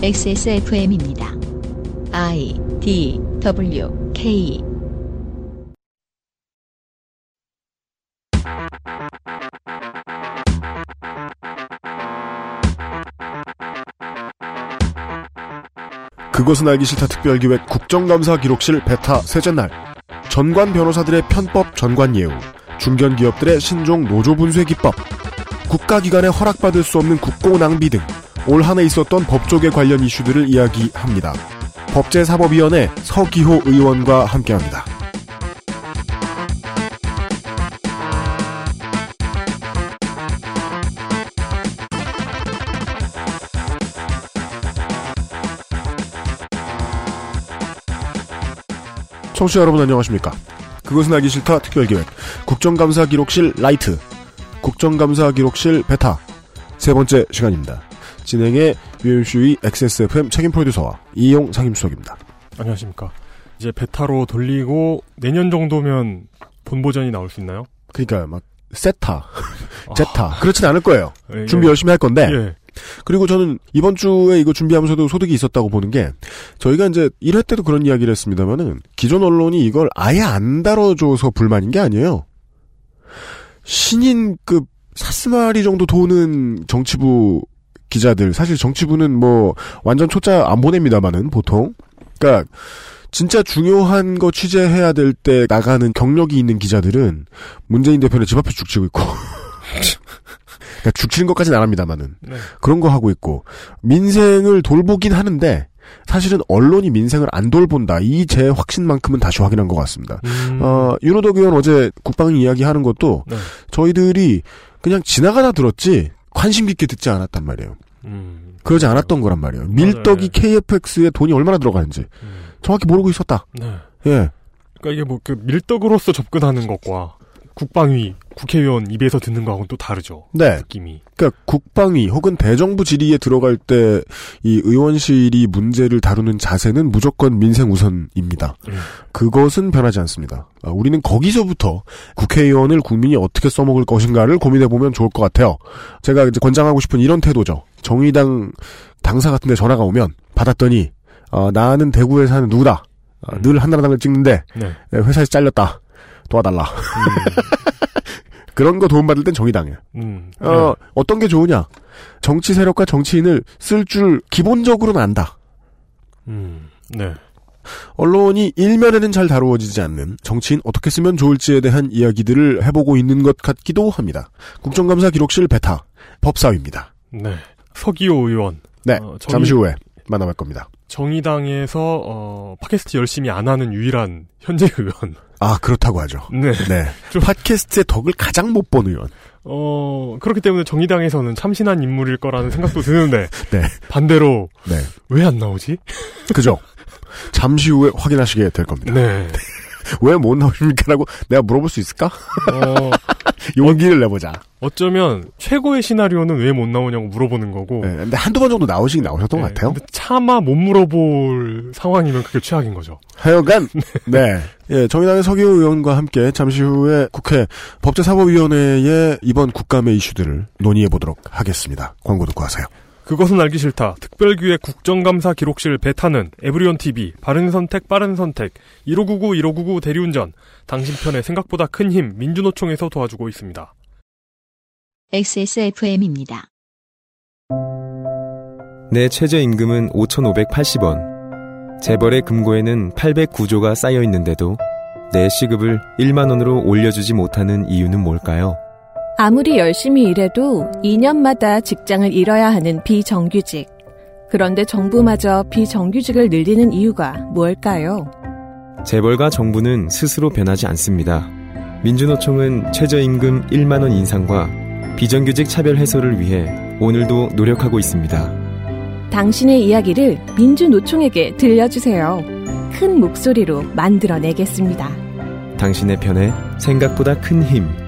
XSFM입니다. I D W K. 그것은 알기 싫다 특별기획 국정감사 기록실 베타 셋째 날. 전관 변호사들의 편법 전관 예우. 중견 기업들의 신종 노조 분쇄 기법. 국가기관에 허락받을 수 없는 국고 낭비 등 올 한해 있었던 법조계 관련 이슈들을 이야기합니다. 법제사법위원회 서기호 의원과 함께합니다. 청취자 여러분 안녕하십니까? 그것은 알기 싫다 특별기획 국정감사 기록실 라이트 국정감사 기록실 베타 세 번째 시간입니다. 진행에 UMC와 XSFM 책임 프로듀서와 이용 상임수석입니다. 안녕하십니까. 이제 베타로 돌리고 내년 정도면 본 버전이 나올 수 있나요? 그러니까 막 세타, 제타 그렇진 않을 거예요. 예, 준비 예. 열심히 할 건데 예. 그리고 저는 이번 주에 이거 준비하면서도 소득이 있었다고 보는 게 저희가 이제 1회 때도 그런 이야기를 했습니다만은 기존 언론이 이걸 아예 안 다뤄줘서 불만인 게 아니에요. 신인급 사스마리 정도 도는 정치부 기자들. 사실 정치부는 뭐 완전 초짜 안 보냅니다만은 보통. 그러니까 진짜 중요한 거 취재해야 될 때 나가는 경력이 있는 기자들은 문재인 대표는 집 앞에 죽치고 있고. 그러니까 죽치는 것까지는 안 합니다만은. 네. 그런 거 하고 있고. 민생을 돌보긴 하는데 사실은 언론이 민생을 안 돌본다. 이 제 확신만큼은 다시 확인한 것 같습니다. 음, 어, 윤호덕 의원 어제 국방 이야기하는 것도 네. 저희들이 그냥 지나가다 들었지 관심 깊게 듣지 않았단 말이에요. 음, 그러지 않았던 거란 말이에요. 밀떡이 KFX에 돈이 얼마나 들어가는지 음, 정확히 모르고 있었다. 네. 예. 그러니까 이게 뭐 그 밀떡으로서 접근하는 것과 국방위, 국회의원 입에서 듣는 거하고는 또 다르죠. 네. 느낌이. 그러니까 국방위 혹은 대정부 질의에 들어갈 때 이 의원실이 문제를 다루는 자세는 무조건 민생 우선입니다. 음. 그것은 변하지 않습니다. 아, 우리는 거기서부터 국회의원을 국민이 어떻게 써먹을 것인가를 고민해 보면 좋을 것 같아요. 제가 이제 권장하고 싶은 이런 태도죠. 정의당 당사 같은데 전화가 오면 받았더니 어, 나는 대구에 사는 누구다. 아, 음. 늘 한나라당을 찍는데 네. 네, 회사에서 잘렸다. 도와달라. 그런 거 도움받을 땐 정의당이에요. 음, 어, 어떤 게 좋으냐? 정치 세력과 정치인을 쓸 줄 기본적으로는 안다. 네. 음, 네. 언론이 일면에는 잘 다루어지지 않는 정치인 어떻게 쓰면 좋을지에 대한 이야기들을 해보고 있는 것 같기도 합니다. 국정감사 기록실 베타 법사위입니다. 네. 서기호 의원. 네, 어, 정의- 잠시 후에 만나볼 겁니다. 정의당에서 어, 팟캐스트 열심히 안 하는 유일한 현재 의원. 아 그렇다고 하죠. 네. 네, 좀- 팟캐스트의 덕을 가장 못 본 의원. 어, 그렇기 때문에 정의당에서는 참신한 인물일 거라는 생각도 드는데 네, 반대로 네, 왜 안 나오지? 그죠. 잠시 후에 확인하시게 될 겁니다. 네. 왜 못 나오십니까라고 내가 물어볼 수 있을까? 어, 용기를 내보자. 어쩌면 최고의 시나리오는 왜 못 나오냐고 물어보는 거고. 네, 근데 한두 번 정도 나오시긴 나오셨던 것 네, 같아요. 근데 차마 못 물어볼 상황이면 그게 최악인 거죠. 하여간 네. 예, 정의당의 서기호 의원과 함께 잠시 후에 국회 법제사법위원회의 이번 국감의 이슈들을 논의해 보도록 하겠습니다. 광고 듣고 하세요. 그것은 알기 싫다. 특별기획 국정감사 기록실 베타는 에브리온 TV, 바른 선택, 빠른 선택, 1599, 1599 대리운전, 당신 편의 생각보다 큰 힘, 민주노총에서 도와주고 있습니다. XSFM입니다. 내 최저임금은 5,580원. 재벌의 금고에는 809조가 쌓여 있는데도 내 시급을 1만원으로 올려주지 못하는 이유는 뭘까요? 아무리 열심히 일해도 2년마다 직장을 잃어야 하는 비정규직. 그런데 정부마저 비정규직을 늘리는 이유가 뭘까요? 재벌과 정부는 스스로 변하지 않습니다. 민주노총은 최저임금 1만원 인상과 비정규직 차별 해소를 위해 오늘도 노력하고 있습니다. 당신의 이야기를 민주노총에게 들려주세요. 큰 목소리로 만들어내겠습니다. 당신의 편에 생각보다 큰 힘.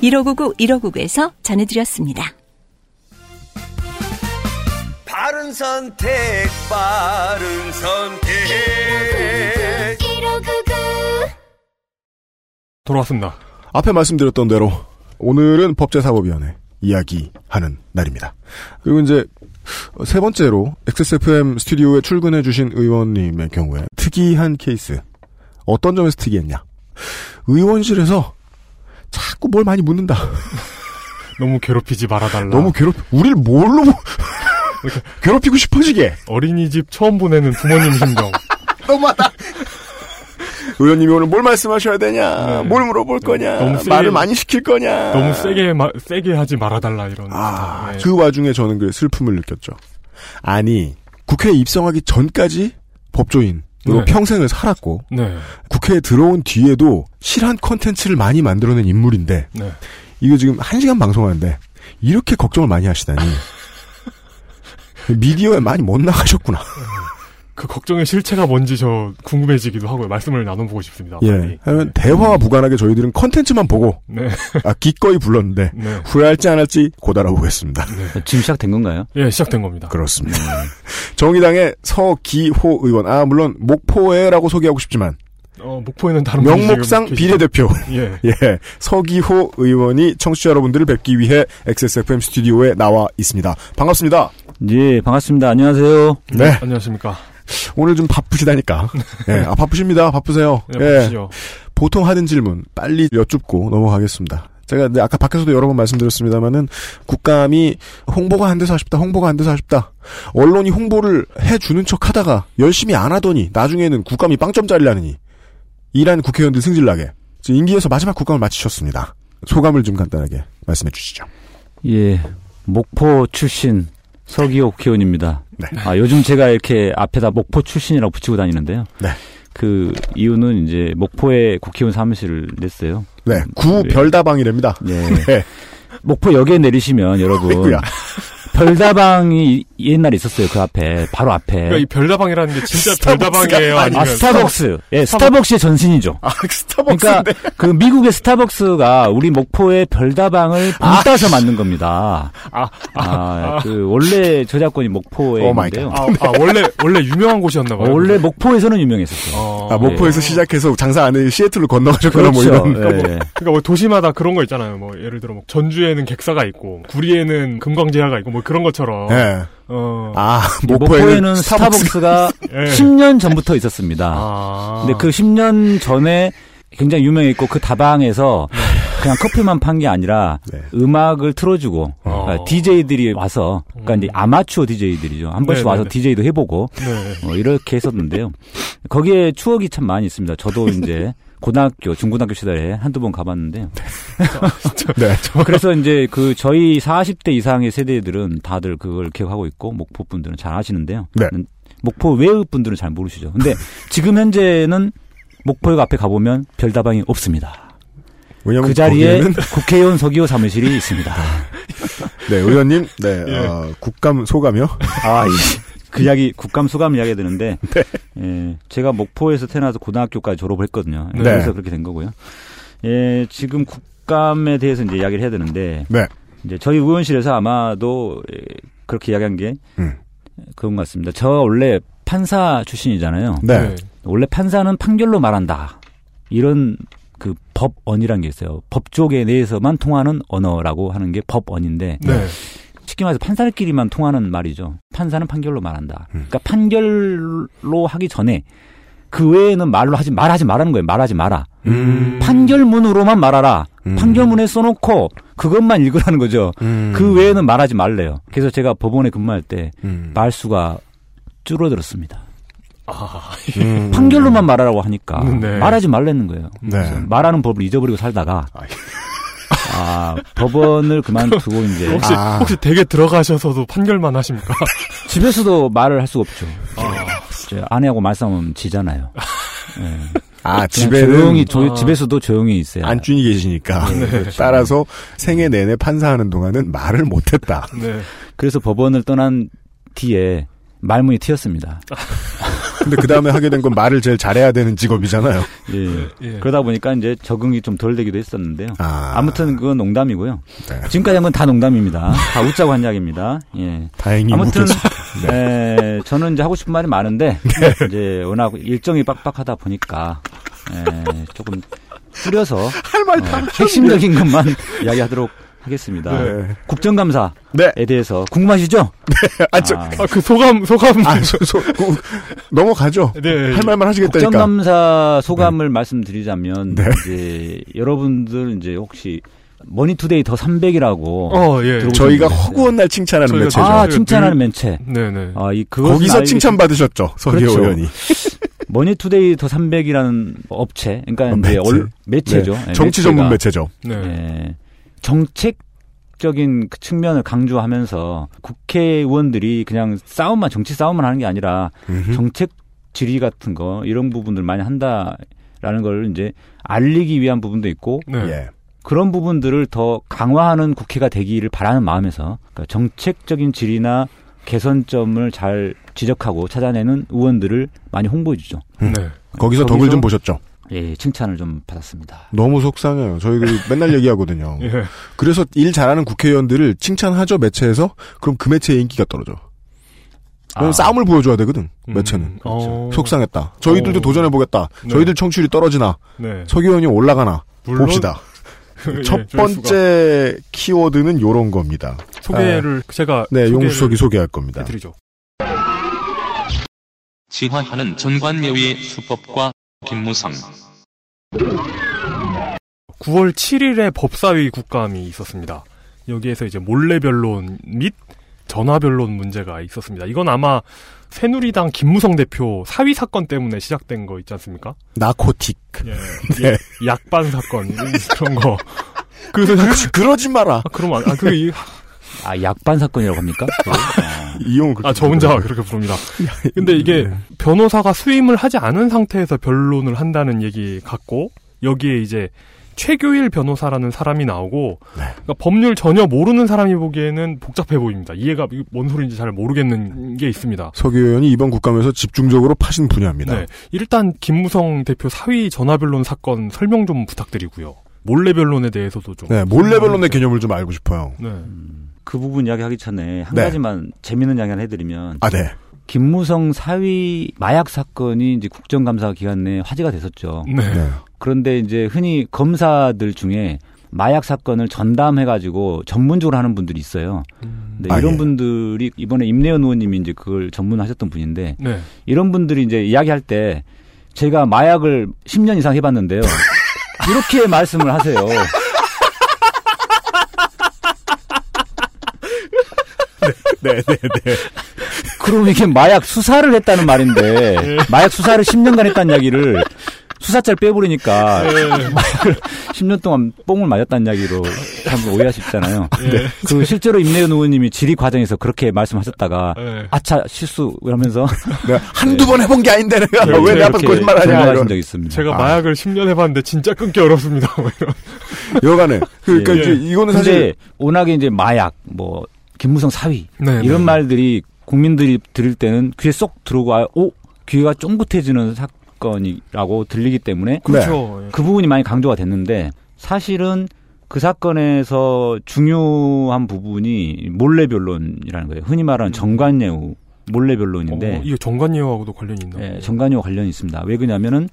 1599 1599에서 전해드렸습니다. 바른 선택, 바른 선택. 돌아왔습니다. 앞에 말씀드렸던 대로 오늘은 법제사법위원회 이야기하는 날입니다. 그리고 이제 세 번째로 XSFM 스튜디오에 출근해 주신 의원님의 경우에 특이한 케이스. 어떤 점에서 특이했냐? 의원실에서 자꾸 뭘 많이 묻는다. 너무 괴롭히지 말아달라. 너무 괴롭, 우릴 뭘로 괴롭히고 싶어지게. 어린이집 처음 보내는 부모님 심정. 너무하다. 의원님이 오늘 뭘 말씀하셔야 되냐, 네. 뭘 물어볼 거냐, 너무 세게- 말을 많이 시킬 거냐. 너무 세게 마- 세게 하지 말아달라 이런. 아, 네. 그 와중에 저는 그 슬픔을 느꼈죠. 아니, 국회에 입성하기 전까지 법조인 네. 평생을 살았고, 네. 국회에 들어온 뒤에도 실한 컨텐츠를 많이 만들어낸 인물인데, 네. 이거 지금 한 시간 방송하는데, 이렇게 걱정을 많이 하시다니. 미디어에 많이 못 나가셨구나. 그 걱정의 실체가 뭔지 저 궁금해지기도 하고요. 말씀을 나눠보고 싶습니다. 예. 하면 대화와 무관하게 저희들은 컨텐츠만 보고, 네. 아, 기꺼이 불렀는데, 네. 후회할지 안 할지 곧 알아보겠습니다. 지금 시작된 건가요? 예, 시작된 겁니다. 그렇습니다. 정의당의 서기호 의원, 아, 물론, 목포에라고 소개하고 싶지만, 어, 목포에는 다른 명목상 비례대표? 예. 예, 서기호 의원이 청취자 여러분들을 뵙기 위해 XSFM 스튜디오에 나와 있습니다. 반갑습니다. 예, 반갑습니다. 안녕하세요. 네. 안녕하십니까. 오늘 좀 바쁘시다니까. 예, 아, 바쁘십니다. 바쁘세요. 네, 예. 보통 하는 질문 빨리 여쭙고 넘어가겠습니다. 제가 네, 아까 밖에서도 여러 번 말씀드렸습니다만은 국감이 홍보가 안 돼서 아쉽다, 홍보가 안 돼서 아쉽다. 언론이 홍보를 해주는 척 하다가 열심히 안 하더니 나중에는 국감이 빵점짜리라느니 이란 국회의원들 승질나게 지금 임기에서 마지막 국감을 마치셨습니다. 소감을 좀 간단하게 말씀해 주시죠. 예, 목포 출신 서기호 국회의원입니다. 네. 아, 요즘 제가 이렇게 앞에다 목포 출신이라고 붙이고 다니는데요. 네. 그 이유는 이제 목포에 국회의원 사무실을 냈어요. 네, 구 네. 별다방이랍니다. 예. 네. 목포역에 내리시면 여러분. 별다방이 옛날에 있었어요. 그 앞에 바로 앞에. 그러니까 이 별다방이라는 게 진짜 별다방이에요? 아니- 아, 아니면 스타벅스. 예, 스타벅스의 전신이죠. 아, 스타벅스인데. 그러니까 그 미국의 스타벅스가 우리 목포의 별다방을 본따서 만든 겁니다. 아, 아, 그 원래 저작권이 목포에 있는데요. 아, 아, 원래 원래 유명한 곳이었나 봐요. 어, 원래 목포에서는 유명했었어요. 어, 아, 목포에서 네. 시작해서 장사 안 해 시애틀로 건너가셨거나 뭐 그렇죠. 이런. 예. 그러니까 뭐 도시마다 그런 거 있잖아요. 뭐 예를 들어 뭐 전주에는 객사가 있고 구리에는 금광제야가 있고 뭐 그런 것처럼. 예. 어. 아, 목포에는, 목포에는 스타벅스가 예. 10년 전부터 있었습니다. 아. 근데 그 10년 전에 굉장히 유명했고 그 다방에서 그냥 커피만 판 게 아니라 네. 음악을 틀어주고 어. 그러니까 DJ들이 와서 그러니까 음. 이제 아마추어 DJ들이죠. 한 번씩 네, 와서 네, 네. DJ도 해보고 네. 어, 이렇게 했었는데요. 거기에 추억이 참 많이 있습니다. 저도 이제 고등학교, 중고등학교 시절에 한두 번 가봤는데. 네. 그래서 이제 그 저희 40대 이상의 세대들은 다들 그걸 기억하고 있고, 목포 분들은 잘 아시는데요. 네. 목포 외의 분들은 잘 모르시죠. 근데 지금 현재는 목포역 앞에 가보면 별다방이 없습니다. 그 자리에 거기에는 국회의원 서기호 사무실이 있습니다. 네, 의원님, 네, 예. 어, 국감 소감이요? 아, 이- 그 이야기, 국감 수감 이야기가 되는데, 네. 예, 제가 목포에서 태어나서 고등학교까지 졸업을 했거든요. 네. 그래서 그렇게 된 거고요. 예, 지금 국감에 대해서 이제 이야기를 해야 되는데, 네. 이제 저희 의원실에서 아마도 예, 그렇게 이야기한 게 음. 그런 것 같습니다. 저 원래 판사 출신이잖아요. 네. 원래 판사는 판결로 말한다. 이런 그 법언이란 게 있어요. 법조계 내에서만 통하는 언어라고 하는 게 법언인데, 네. 쉽게 말해서 판사들끼리만 통하는 말이죠. 판사는 판결로 말한다. 음. 그러니까 판결로 하기 전에 그 외에는 말로 하지 말하지 말하는 거예요. 말하지 마라. 음. 판결문으로만 말하라. 음. 판결문에 써놓고 그것만 읽으라는 거죠. 음. 그 외에는 말하지 말래요. 그래서 제가 법원에 근무할 때 음. 말수가 줄어들었습니다. 아, 음. 판결로만 말하라고 하니까 네. 말하지 말라는 거예요. 네. 말하는 법을 잊어버리고 살다가 아이. 아 법원을 그만두고 이제 혹시 아. 혹시 댁에 들어가셔서도 판결만 하십니까? 집에서도 말을 할 수가 없죠. 아, 아내하고 말싸움은 지잖아요. 예. 아, 집에는 조용히 조- 아. 집에서도 조용히 있어요. 안준이 계시니까. 네, 그렇죠. 따라서 생애 내내 판사하는 동안은 말을 못 했다. 네. 그래서 법원을 떠난 뒤에 말문이 트였습니다. 근데 그 다음에 하게 된 건 말을 제일 잘해야 되는 직업이잖아요. 예. 예. 그러다 보니까 이제 적응이 좀 덜 되기도 했었는데요. 아, 아무튼 그건 농담이고요. 네. 지금까지 한 건 다 농담입니다. 다 웃자고 한 이야기입니다. 예. 다행히 아무튼. 네. 에, 저는 이제 하고 싶은 말이 많은데 이제 워낙 일정이 빡빡하다 보니까 에, 조금 줄여서 할 말 다. 어, 핵심적인 것만 이야기하도록 하겠습니다. 네. 국정감사에 네. 대해서 궁금하시죠? 아, 저, 아, 아, 그 소감, 소감. 아, 소, 소, 그, 넘어가죠. 네. 할 말만 하시겠다니까. 국정감사 소감을 말씀드리자면 네. 이제 여러분들 이제 혹시 머니투데이 더 300이라고 어, 예. 저희가? 허구한 날 칭찬하는 저희가 매체죠. 아 칭찬하는 늘- 매체. 네네. 아, 이 거기서 칭찬받으셨죠. 서기 그렇죠. 의원이. 머니투데이 더 300이라는 업체, 그러니까 어, 이제 매체. 얼- 매체죠. 네. 예, 정치 매체가, 전문 매체죠. 네. 예, 정책 적인 그 측면을 강조하면서 국회의원들이 그냥 싸움만 정치 싸움만 하는 게 아니라 음흠. 정책 질의 같은 거 이런 부분들 많이 한다라는 걸 이제 알리기 위한 부분도 있고 네. 예. 그런 부분들을 더 강화하는 국회가 되기를 바라는 마음에서 그러니까 정책적인 질의나 개선점을 잘 지적하고 찾아내는 의원들을 많이 홍보해 주죠. 네. 거기서 거기서- 덕을 좀 보셨죠. 예, 칭찬을 좀 받았습니다. 너무 속상해요. 저희들 맨날 얘기하거든요. 예. 그래서 일 잘하는 국회의원들을 칭찬하죠 매체에서. 그럼 그 매체의 인기가 떨어져. 아, 싸움을 보여줘야 되거든. 음, 매체는. 어. 속상했다. 저희들도 어. 도전해보겠다. 네. 저희들 청취율이 떨어지나. 네. 서기 의원이 올라가나. 물론 봅시다. 예, 첫. 번째 키워드는 요런 겁니다. 소개를 제가 네, 용수석이 소개할 겁니다. 해드리죠. 지화하는 전관예우의 수법과 김무성 9월 7일에 법사위 국감이 있었습니다. 여기에서 이제 몰래 변론 및 전화 변론 문제가 있었습니다. 이건 아마 새누리당 김무성 대표 사위 사건 때문에 시작된 거 있지 않습니까? 나코틱. 예, 네. 약반 사건 이런 그런 거. 그래서 약간 그러지 마라. 아, 그러면 안- 아, 그 이- 아, 약반 사건이라고 합니까? 아, 이용 그렇게 아, 저 혼자 그렇게 부릅니다. 근데 이게 네. 변호사가 수임을 하지 않은 상태에서 변론을 한다는 얘기 같고 여기에 이제 최교일 변호사라는 사람이 나오고 네. 그러니까 법률 전혀 모르는 사람이 보기에는 복잡해 보입니다. 이해가 뭔 소리인지 잘 모르겠는 게 있습니다. 서기 의원이 이번 국감에서 집중적으로 파신 분야입니다. 네. 일단 김무성 대표 사위 전화 변론 사건 설명 좀 부탁드리고요. 몰래 변론에 대해서도 좀 네, 몰래 변론의 개념을 좀 알고 싶어요. 네. 그 부분 이야기하기 전에 한 네. 가지만 재미있는 이야기 하나 해드리면 아, 네. 김무성 사위 마약 사건이 이제 국정감사 기간 내에 화제가 됐었죠. 네. 네. 그런데 이제 흔히 검사들 중에 마약 사건을 전담해가지고 전문적으로 하는 분들이 있어요. 근데 아, 이런 예. 분들이 이번에 임내연 의원님이 이제 그걸 전문하셨던 분인데 네. 이런 분들이 이제 이야기할 때 제가 마약을 10년 이상 해봤는데요. 이렇게 말씀을 하세요. 네, 네, 네. 그럼 이게 마약 수사를 했다는 말인데 마약 수사를 10년간 했다는 이야기를 수사자를 빼버리니까 마약을 10년 동안 뽕을 맞았다는 이야기로 참 오해하십잖아요. 네. 그 실제로 임내연 의원님이 질의 과정에서 그렇게 말씀하셨다가 네. 아차 실수 이러면서 내가 한두 번 해본 게 아닌데 내가 네, 왜내 앞에서 이렇게 거짓말 하냐. 전화하신 이런. 적 있습니다. 제가 아. 마약을 10년 해봤는데 진짜 끊기 어렵습니다. 뭐 이런. 여간에. 그러니까 예. 이제 이거는 근데 사실 워낙에 이제 마약 뭐 김무성 사위 네, 이런 네. 말들이 국민들이 들을 때는 귀에 쏙 들어오고 아, 오 귀가 쫑긋해지는 사건이라고 들리기 때문에 그렇죠. 예. 그 부분이 많이 강조가 됐는데 사실은 그 사건에서 중요한 부분이 몰래 변론이라는 거예요. 흔히 말하는 정관예우 몰래 변론인데 어, 이게 정관예우하고도 관련이 있나요? 예, 정관예우 관련이 있습니다. 왜 그러냐면은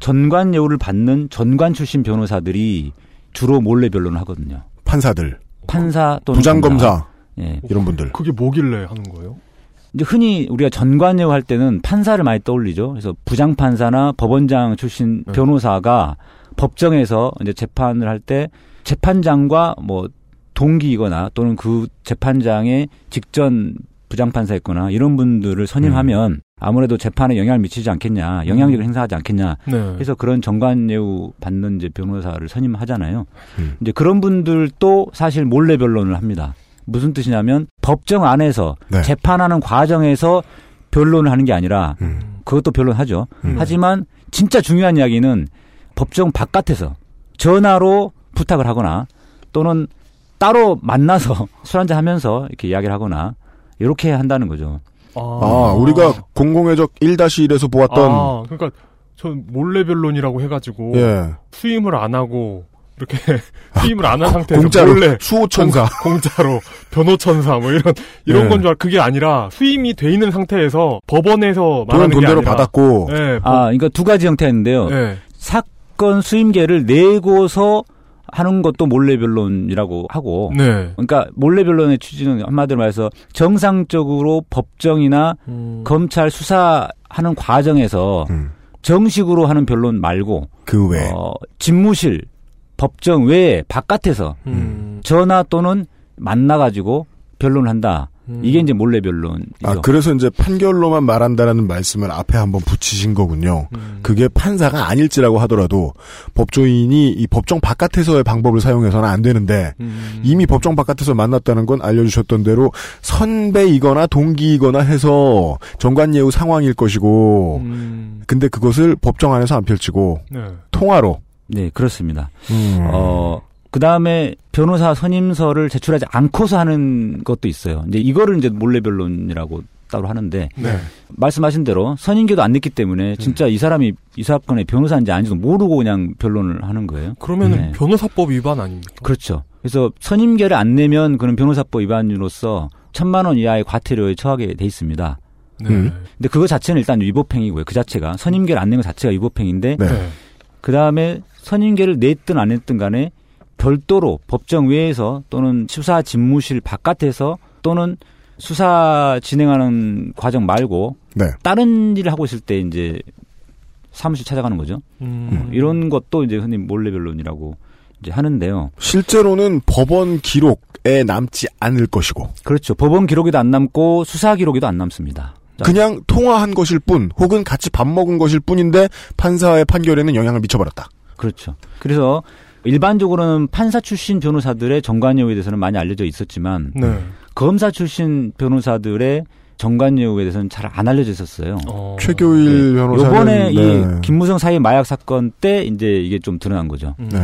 전관예우를 받는 전관 출신 변호사들이 주로 몰래 변론을 하거든요. 판사들, 판사 또는 부장검사 예. 이런 분들. 그게 뭐길래 하는 거예요? 이제 흔히 우리가 전관예우 할 때는 판사를 많이 떠올리죠. 그래서 부장 판사나 법원장 출신 네. 변호사가 법정에서 이제 재판을 할 때 재판장과 뭐 동기이거나 또는 그 재판장의 직전 부장판사였거나 이런 분들을 선임하면 아무래도 재판에 영향을 미치지 않겠냐, 영향력을 행사하지 않겠냐. 네. 해서 그런 정관예우 받는 이제 변호사를 선임하잖아요. 음. 이제 그런 분들도 사실 몰래 변론을 합니다. 무슨 뜻이냐면 법정 안에서 네. 재판하는 과정에서 변론을 하는 게 아니라 음. 그것도 변론하죠. 음. 하지만 진짜 중요한 이야기는 법정 바깥에서 전화로 부탁을 하거나 또는 따로 만나서 술 한잔 하면서 이렇게 이야기를 하거나 이렇게 한다는 거죠. 아, 우리가 공공의적 1-1에서 보았던 아, 그러니까 전 몰래 변론이라고 해가지고 예. 수임을 안 하고 이렇게 수임을 안 한 상태에서 공짜로 몰래 수호천사. 공, 짜로 변호천사 뭐 이런 이런 예. 건줄 알. 그게 아니라 수임이 돼 있는 상태에서 법원에서 말하는 게 돈대로 아니라 받았고 예, 법- 아, 그러니까 두 가지 형태가 있는데요. 예. 사건 수임계를 내고서 하는 것도 몰래 변론이라고 하고 네. 그러니까 몰래 변론의 취지는 한마디로 말해서 정상적으로 법정이나 음. 검찰 수사하는 과정에서 음. 정식으로 하는 변론 말고 그 외에 어, 집무실 법정 외에 바깥에서 음. 전화 또는 만나가지고 변론을 한다. 음. 이게 이제 몰래 변론이죠. 아 그래서 이제 판결로만 말한다라는 말씀을 앞에 한번 붙이신 거군요. 음. 그게 판사가 아닐지라고 하더라도 법조인이 이 법정 바깥에서의 방법을 사용해서는 안 되는데 음. 이미 법정 바깥에서 만났다는 건 알려주셨던 대로 선배이거나 동기이거나 해서 정관예우 상황일 것이고 음. 근데 그것을 법정 안에서 안 펼치고 네. 통화로 네, 그렇습니다. 음. 어, 그 다음에 변호사 선임서를 제출하지 않고서 하는 것도 있어요. 이제 이거를 이제 몰래 변론이라고 따로 하는데 네. 말씀하신 대로 선임계도 안 냈기 때문에 진짜 이 사람이 이 사건의 변호사인지 아닌지도 모르고 그냥 변론을 하는 거예요. 그러면은 네. 변호사법 위반 아닙니까? 그렇죠. 그래서 선임계를 안 내면 그는 변호사법 위반으로서 천만 원 이하의 과태료에 처하게 돼 있습니다. 네. 음. 근데 그거 자체는 일단 위법행위고요. 그 자체가 선임계를 안 낸 것 자체가 위법행위인데 네. 네. 그 다음에 선임계를 냈든 안 냈든 간에 별도로 법정 외에서 또는 수사 집무실 바깥에서 또는 수사 진행하는 과정 말고 네. 다른 일을 하고 있을 때 이제 사무실 찾아가는 거죠. 음. 이런 것도 이제 흔히 몰래 변론이라고 이제 하는데요. 실제로는 법원 기록에 남지 않을 것이고 그렇죠. 법원 기록에도 안 남고 수사 기록에도 안 남습니다. 자, 그냥 통화한 것일 뿐 혹은 같이 밥 먹은 것일 뿐인데 판사의 판결에는 영향을 미쳐버렸다. 그렇죠. 그래서 일반적으로는 판사 출신 변호사들의 정관예우에 대해서는 많이 알려져 있었지만 네. 검사 출신 변호사들의 정관예우에 대해서는 잘 안 알려져 있었어요. 어. 최교일 변호사는 요번에 네. 이 김무성 사회 마약 사건 때 이제 이게 좀 드러난 거죠. 음. 네.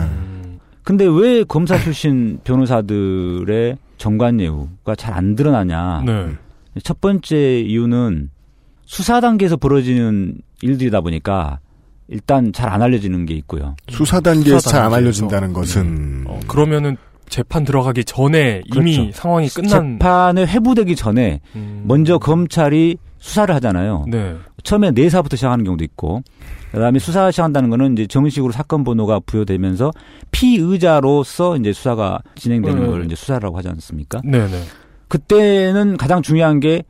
근데 왜 검사 출신 변호사들의 정관예우가 잘 안 드러나냐? 네. 첫 번째 이유는 수사 단계에서 벌어지는 일들이다 보니까 일단 잘 안 알려지는 게 있고요. 수사 단계에서 잘 안. 알려진다는 것은 어, 그러면은 재판 들어가기 전에 이미 그렇죠. 상황이 끝난 재판에 회부되기 전에 음. 먼저 검찰이 수사를 하잖아요. 네. 처음에 내사부터 시작하는 경우도 있고, 그다음에 수사 시작한다는 거는 이제 정식으로 사건 번호가 부여되면서 피의자로서 이제 수사가 진행되는 네. 걸 이제 수사라고 하지 않습니까? 네 네. 그때는 가장 중요한 게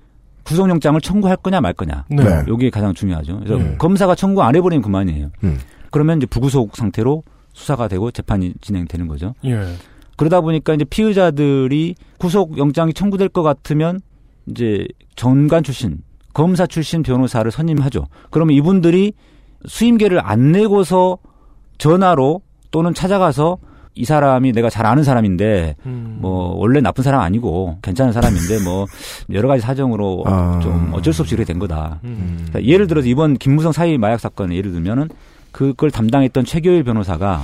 구속영장을 청구할 거냐 말 거냐. 네. 네. 요게 가장 중요하죠. 그래서 네. 검사가 청구 안 해버리면 그만이에요. 음. 그러면 이제 부구속 상태로 수사가 되고 재판이 진행되는 거죠. 예. 그러다 보니까 이제 피의자들이 구속 영장이 청구될 것 같으면 이제 전관 출신, 검사 출신 변호사를 선임하죠. 그러면 이분들이 수임계를 안 내고서 전화로 또는 찾아가서 이 사람이 내가 잘 아는 사람인데 음. 뭐 원래 나쁜 사람 아니고 괜찮은 사람인데 뭐 여러 가지 사정으로 아. 좀 어쩔 수 없이 이렇게 된 거다. 음. 자, 예를 들어서 이번 김무성 사위 마약 사건 예를 들면은 그걸 담당했던 최교일 변호사가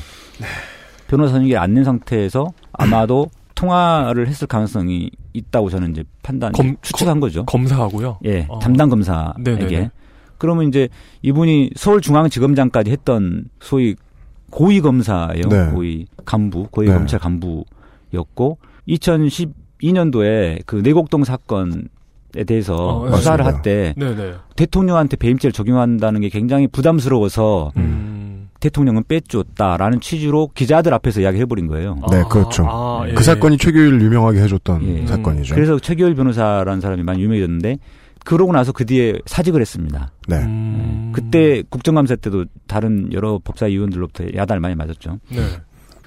변호사 선임을 안낸 상태에서 아마도 통화를 했을 가능성이 있다고 저는 이제 판단 검- 추측한 거죠. 검사하고요. 예, 어. 담당 검사에게. 네네네. 그러면 이제 이분이 서울중앙지검장까지 했던 소위 고위 검사예요. 네. 고위 간부, 고위 네. 검찰 간부였고 2012년도에 그 내곡동 사건 에 대해서 어, 수사를 맞습니다. 할때 네네. 대통령한테 배임죄를 적용한다는 게 굉장히 부담스러워서 음. 대통령은 빼줬다라는 취지로 기자들 앞에서 이야기해버린 거예요. 네, 아, 그렇죠. 아, 그 예. 사건이 최교일 유명하게 해줬던 예. 사건이죠. 그래서 최규일 변호사라는 사람이 많이 유명해졌는데 그러고 나서 그 뒤에 사직을 했습니다. 네. 음. 그때 국정감사 때도 다른 여러 법사 위원들로부터 야단을 많이 맞았죠. 네.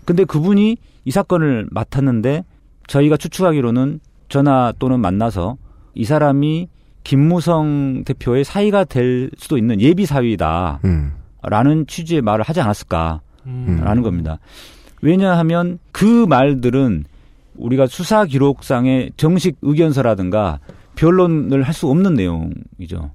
근데 그분이 이 사건을 맡았는데 저희가 추측하기로는 전화 또는 만나서 이 사람이 김무성 대표의 사위가 될 수도 있는 예비 사위다. 음. 라는 취지의 말을 하지 않았을까 라는 음. 겁니다. 왜냐하면 그 말들은 우리가 수사 기록상의 정식 의견서라든가 변론을 할 수 없는 내용이죠.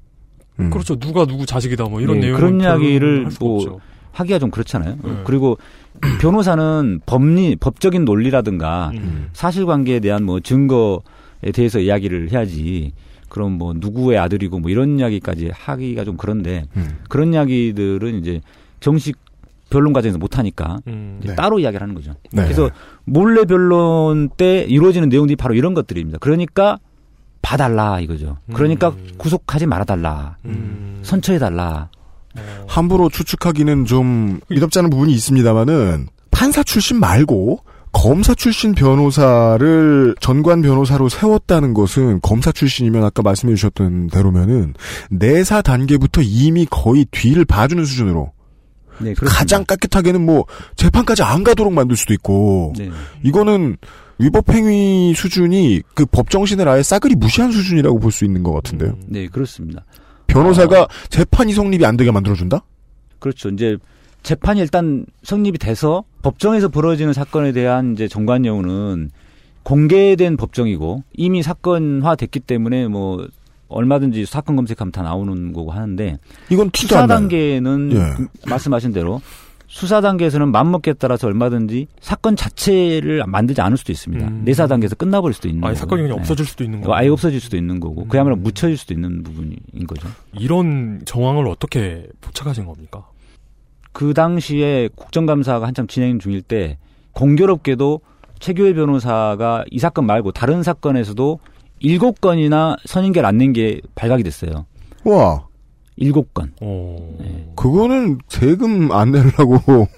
음. 그렇죠. 누가 누구 자식이다 뭐 이런 네, 내용 그런 이야기를 뭐 없죠. 하기가 좀 그렇잖아요. 네. 그리고 변호사는 법리 법적인 논리라든가 음. 사실관계에 대한 뭐 증거에 대해서 이야기를 해야지. 그럼 뭐 누구의 아들이고 뭐 이런 이야기까지 하기가 좀 그런데 음. 그런 이야기들은 이제 정식 변론 과정에서 못 하니까 음. 네. 따로 이야기를 하는 거죠. 네. 그래서 몰래 변론 때 이루어지는 내용들이 바로 이런 것들입니다. 그러니까 봐달라 이거죠. 그러니까 음. 구속하지 말아달라. 음. 선처해달라. 어. 함부로 추측하기는 좀 미덥지 않은 부분이 있습니다만은 판사 출신 말고 검사 출신 변호사를 전관 변호사로 세웠다는 것은 검사 출신이면 아까 말씀해 주셨던 대로면은 내사 단계부터 이미 거의 뒤를 봐주는 수준으로 네. 가장 깨끗하게는 뭐 재판까지 안 가도록 만들 수도 있고 네. 이거는 위법행위 수준이 그 법정신을 아예 싸그리 무시한 수준이라고 볼 수 있는 것 같은데요. 네, 그렇습니다. 변호사가 재판이 성립이 안 되게 만들어준다? 그렇죠. 이제 재판이 일단 성립이 돼서 법정에서 벌어지는 사건에 대한 이제 정관여우는 공개된 법정이고 이미 사건화 됐기 때문에 뭐 얼마든지 사건 검색하면 다 나오는 거고 하는데 이건 수사. 단계는 예. 말씀하신 대로 수사 단계에서는 맘먹기에 따라서 얼마든지 사건 자체를 만들지 않을 수도 있습니다. 음. 내사 단계에서 끝나버릴 수도 있는 아니 거고. 사건이 그냥 네. 없어질 수도 있는 뭐 거고. 아예 없어질 수도 있는 거고 음. 그야말로 묻혀질 수도 있는 부분인 거죠. 이런 정황을 어떻게 포착하신 겁니까? 그 당시에 국정감사가 한참 진행 중일 때 공교롭게도 최규일 변호사가 이 사건 말고 다른 사건에서도 일곱 건이나 선임계를 안낸 게 발각이 됐어요. 와, 일곱 건. 어. 네. 그거는 세금 안 내려고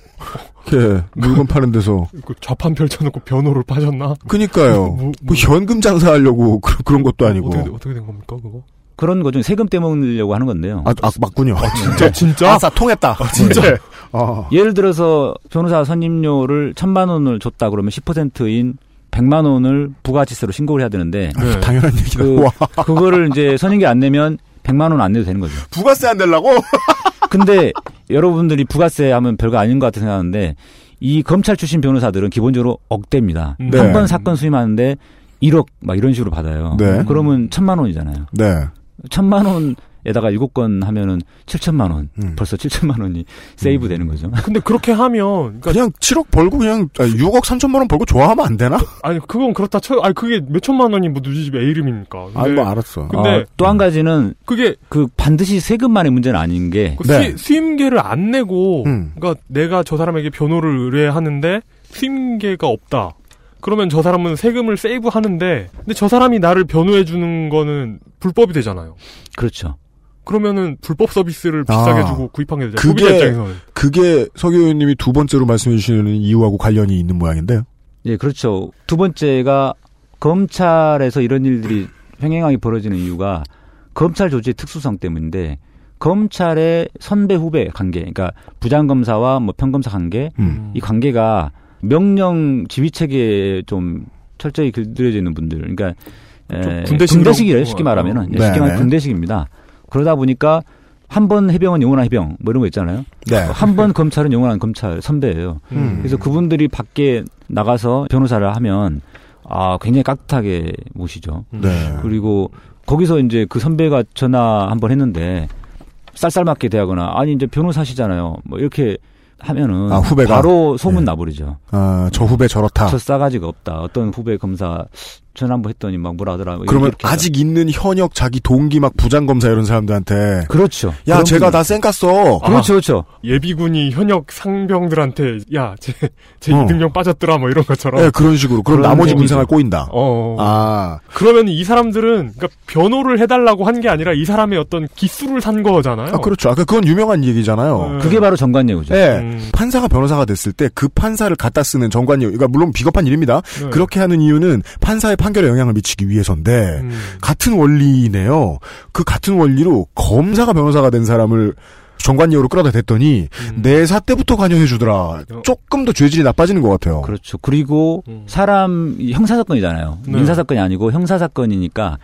이렇게 물건 파는 데서. 그 좌판 펼쳐놓고 변호를 빠졌나? 그니까요. 뭐, 뭐, 뭐 현금 장사하려고 그, 그런 것도 아니고. 어떻게, 어떻게 된 겁니까 그거? 그런 거중 세금 떼먹으려고 하는 건데요. 아, 아 맞군요. 진짜 진짜? 아싸 통했다. 진짜? 네. 아. 예를 들어서 변호사 선임료를 천만 원을 줬다 그러면 10%인 100만 원을 부가지세로 신고를 해야 되는데 네. 당연한 얘기다. 그, 와, 그거를 이제 선임계 안 내면 100만 원 안 내도 되는 거죠. 부가세 안 내려고? 근데 여러분들이 부가세 하면 별거 아닌 것 같아 생각하는데 이 검찰 출신 변호사들은 기본적으로 억대입니다. 네. 한번 사건 수임하는데 1억 막 이런 식으로 받아요. 네. 그러면 천만 원이잖아요. 네. 천만 원 에다가 일곱 건 하면은 7천만 원. 음. 벌써 7천만 원이 save 되는 거죠. 근데 그렇게 하면 그러니까 그냥 7억 벌고 그냥 아, 6억 3천만 원 벌고 좋아하면 안 되나? 아니 그건 그렇다 쳐. 아니 그게 몇 천만 원이 뭐 누지집 A 이름입니까? 아, 뭐 알았어. 근데 또한 가지는 그게 그 반드시 세금만의 문제는 아닌 게 그 네. 수, 수임계를 안 내고 음. 그러니까 내가 저 사람에게 변호를 의뢰하는데 수임계가 없다. 그러면 저 사람은 세금을 세이브 하는데 근데 저 사람이 나를 변호해 주는 거는 불법이 되잖아요. 그렇죠. 그러면은 불법 서비스를 비싸게 아. 주고 구입한 게 되잖아요. 그게- 입장에서는. 그게 석 의원님이 두 번째로 말씀해 주시는 이유하고 관련이 있는 모양인데요. 예, 그렇죠. 두 번째가 검찰에서 이런 일들이 횡행하게 벌어지는 이유가 검찰 조직의 특수성 때문인데 검찰의 선배 후배 관계, 그러니까 부장 검사와 뭐 평검사 관계, 음. 이 관계가 명령 지휘 체계에 좀 철저히 길들여져 있는 분들, 그러니까 군대식이에요. 쉽게 말하면은 네, 쉽게 말하면 네. 군대식입니다. 그러다 보니까 한 번 해병은 영원한 해병 뭐 이런 거 있잖아요. 네. 한 번 검찰은 영원한 검찰 선배예요. 음. 그래서 그분들이 밖에 나가서 변호사를 하면 아 굉장히 깍듯하게 모시죠. 음. 네. 그리고 거기서 이제 그 선배가 전화 한 번 했는데 쌀쌀맞게 대하거나 아니 이제 변호사시잖아요. 뭐 이렇게 하면은 아, 후배가? 바로 소문 예. 나버리죠. 아, 저 후배 저렇다. 저 싸가지가 없다. 어떤 후배 검사 전화 한번 했더니 막 뭐라 하더라. 뭐 그러면 이렇게 아직 있는 현역 자기 동기 막 부장검사 이런 사람들한테 그렇죠. 야, 제가. 나 쌩깠어. 아. 그렇죠, 그렇죠. 예비군이 현역 상병들한테 야 제 제 어. 이등병 빠졌더라 뭐 이런 것처럼. 네, 그런 식으로. 그럼 그런 나머지. 군생활 꼬인다. 어. 아, 그러면 이 사람들은 그러니까 변호를 해달라고 한 게 아니라 이 사람의 어떤 기수를 산 거잖아요. 아, 그렇죠. 아까 그건 유명한 얘기잖아요. 음. 그게 바로 정관예우죠. 예. 음. 판사가 변호사가 됐을 때 그 판사를 갖다 쓰는 정관이요. 그러니까 물론 비겁한 일입니다. 네. 그렇게 하는 이유는 판사의 판결에 영향을 미치기 위해서인데 음. 같은 원리네요. 그 같은 원리로 검사가 변호사가 된 사람을 정관예우로 끌어다 댔더니 음. 내사 때부터 관여해 주더라. 조금 더 죄질이 나빠지는 것 같아요. 그렇죠. 그리고 음. 사람 이 형사 사건이잖아요. 네. 민사 사건이 아니고 형사 사건이니까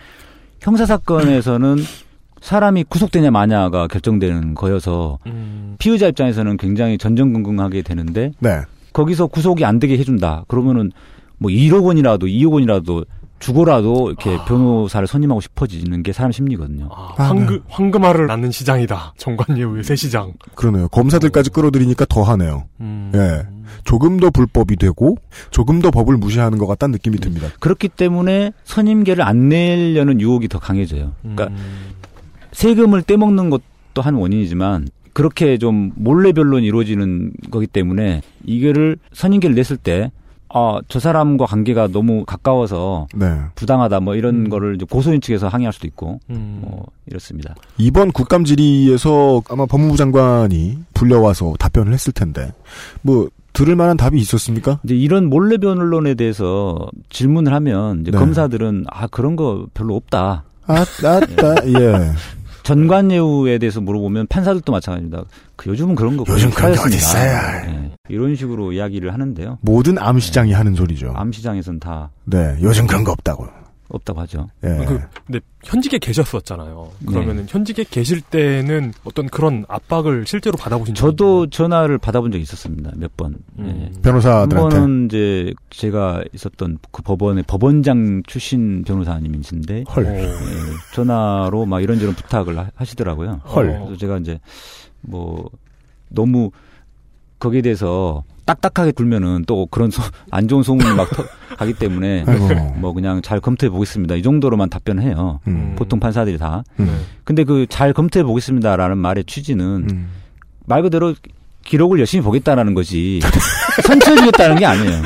형사 사건에서는 사람이 구속되냐 마냐가 결정되는 거여서 음. 피의자 입장에서는 굉장히 전전긍긍하게 되는데 네. 거기서 구속이 안 되게 해준다. 그러면은 뭐 1억 원이라도 2억 원이라도 주고라도 이렇게 변호사를 선임하고 싶어지는 게 사람 심리거든요. 아, 아, 황금 네. 황금알을 낳는 시장이다. 정관예우의 새 시장. 그러네요. 검사들까지 끌어들이니까 더 하네요. 음. 예. 조금 더 불법이 되고 조금 더 법을 무시하는 것 같다는 느낌이 듭니다. 그렇기 때문에 선임계를 안 내려는 유혹이 더 강해져요. 그러니까 음. 세금을 떼먹는 것도 한 원인이지만 그렇게 좀 몰래 변론이 이루어지는 거기 때문에 이거를 선임계를 냈을 때 아, 저 사람과 관계가 너무 가까워서 네. 부당하다 뭐 이런 음. 거를 이제 고소인 측에서 항의할 수도 있고 음. 뭐 이렇습니다. 이번 국감 질의에서 아마 법무부 장관이 불려와서 답변을 했을 텐데 뭐 들을 만한 답이 있었습니까? 이제 이런 몰래 변론에 대해서 질문을 하면 이제 네. 검사들은 아 그런 거 별로 없다. 아, 아따, 예. 전관예우에 대해서 물어보면 판사들도 마찬가지입니다. 그 요즘은 그런 거 요즘 그런 게 사였습니다. 어딨어요. 네. 이런 식으로 이야기를 하는데요. 모든 암시장이 하는 소리죠. 암시장에서는 다 네, 요즘 그런 거 없다고요. 없다고 하죠. 예. 그, 근데 현직에 계셨었잖아요. 그러면은 현직에 계실 때는 어떤 그런 압박을 실제로 받아보신 적이 저도 전화를 받아본 적이 있었습니다. 몇 번. 있나요? 예. 음. 한 변호사들한테. 번은 이제 제가 있었던 그 법원의 법원장 출신 변호사님이신데 헐. 어. 예, 전화로 막 이런저런 부탁을 하- 하시더라고요. 헐. 그래서 제가 이제 뭐 너무 거기에 대해서 딱딱하게 굴면은 또 그런 소- 안 좋은 소문이 막 터- 가기 때문에 아이고. 뭐 그냥 잘 검토해 보겠습니다. 이 정도로만 답변을 해요. 음. 보통 판사들이 다. 네. 음. 근데 그 잘 검토해 보겠습니다라는 말의 취지는 음. 말 그대로 기록을 열심히 보겠다라는 거지 선처해 주겠다는 게 아니에요.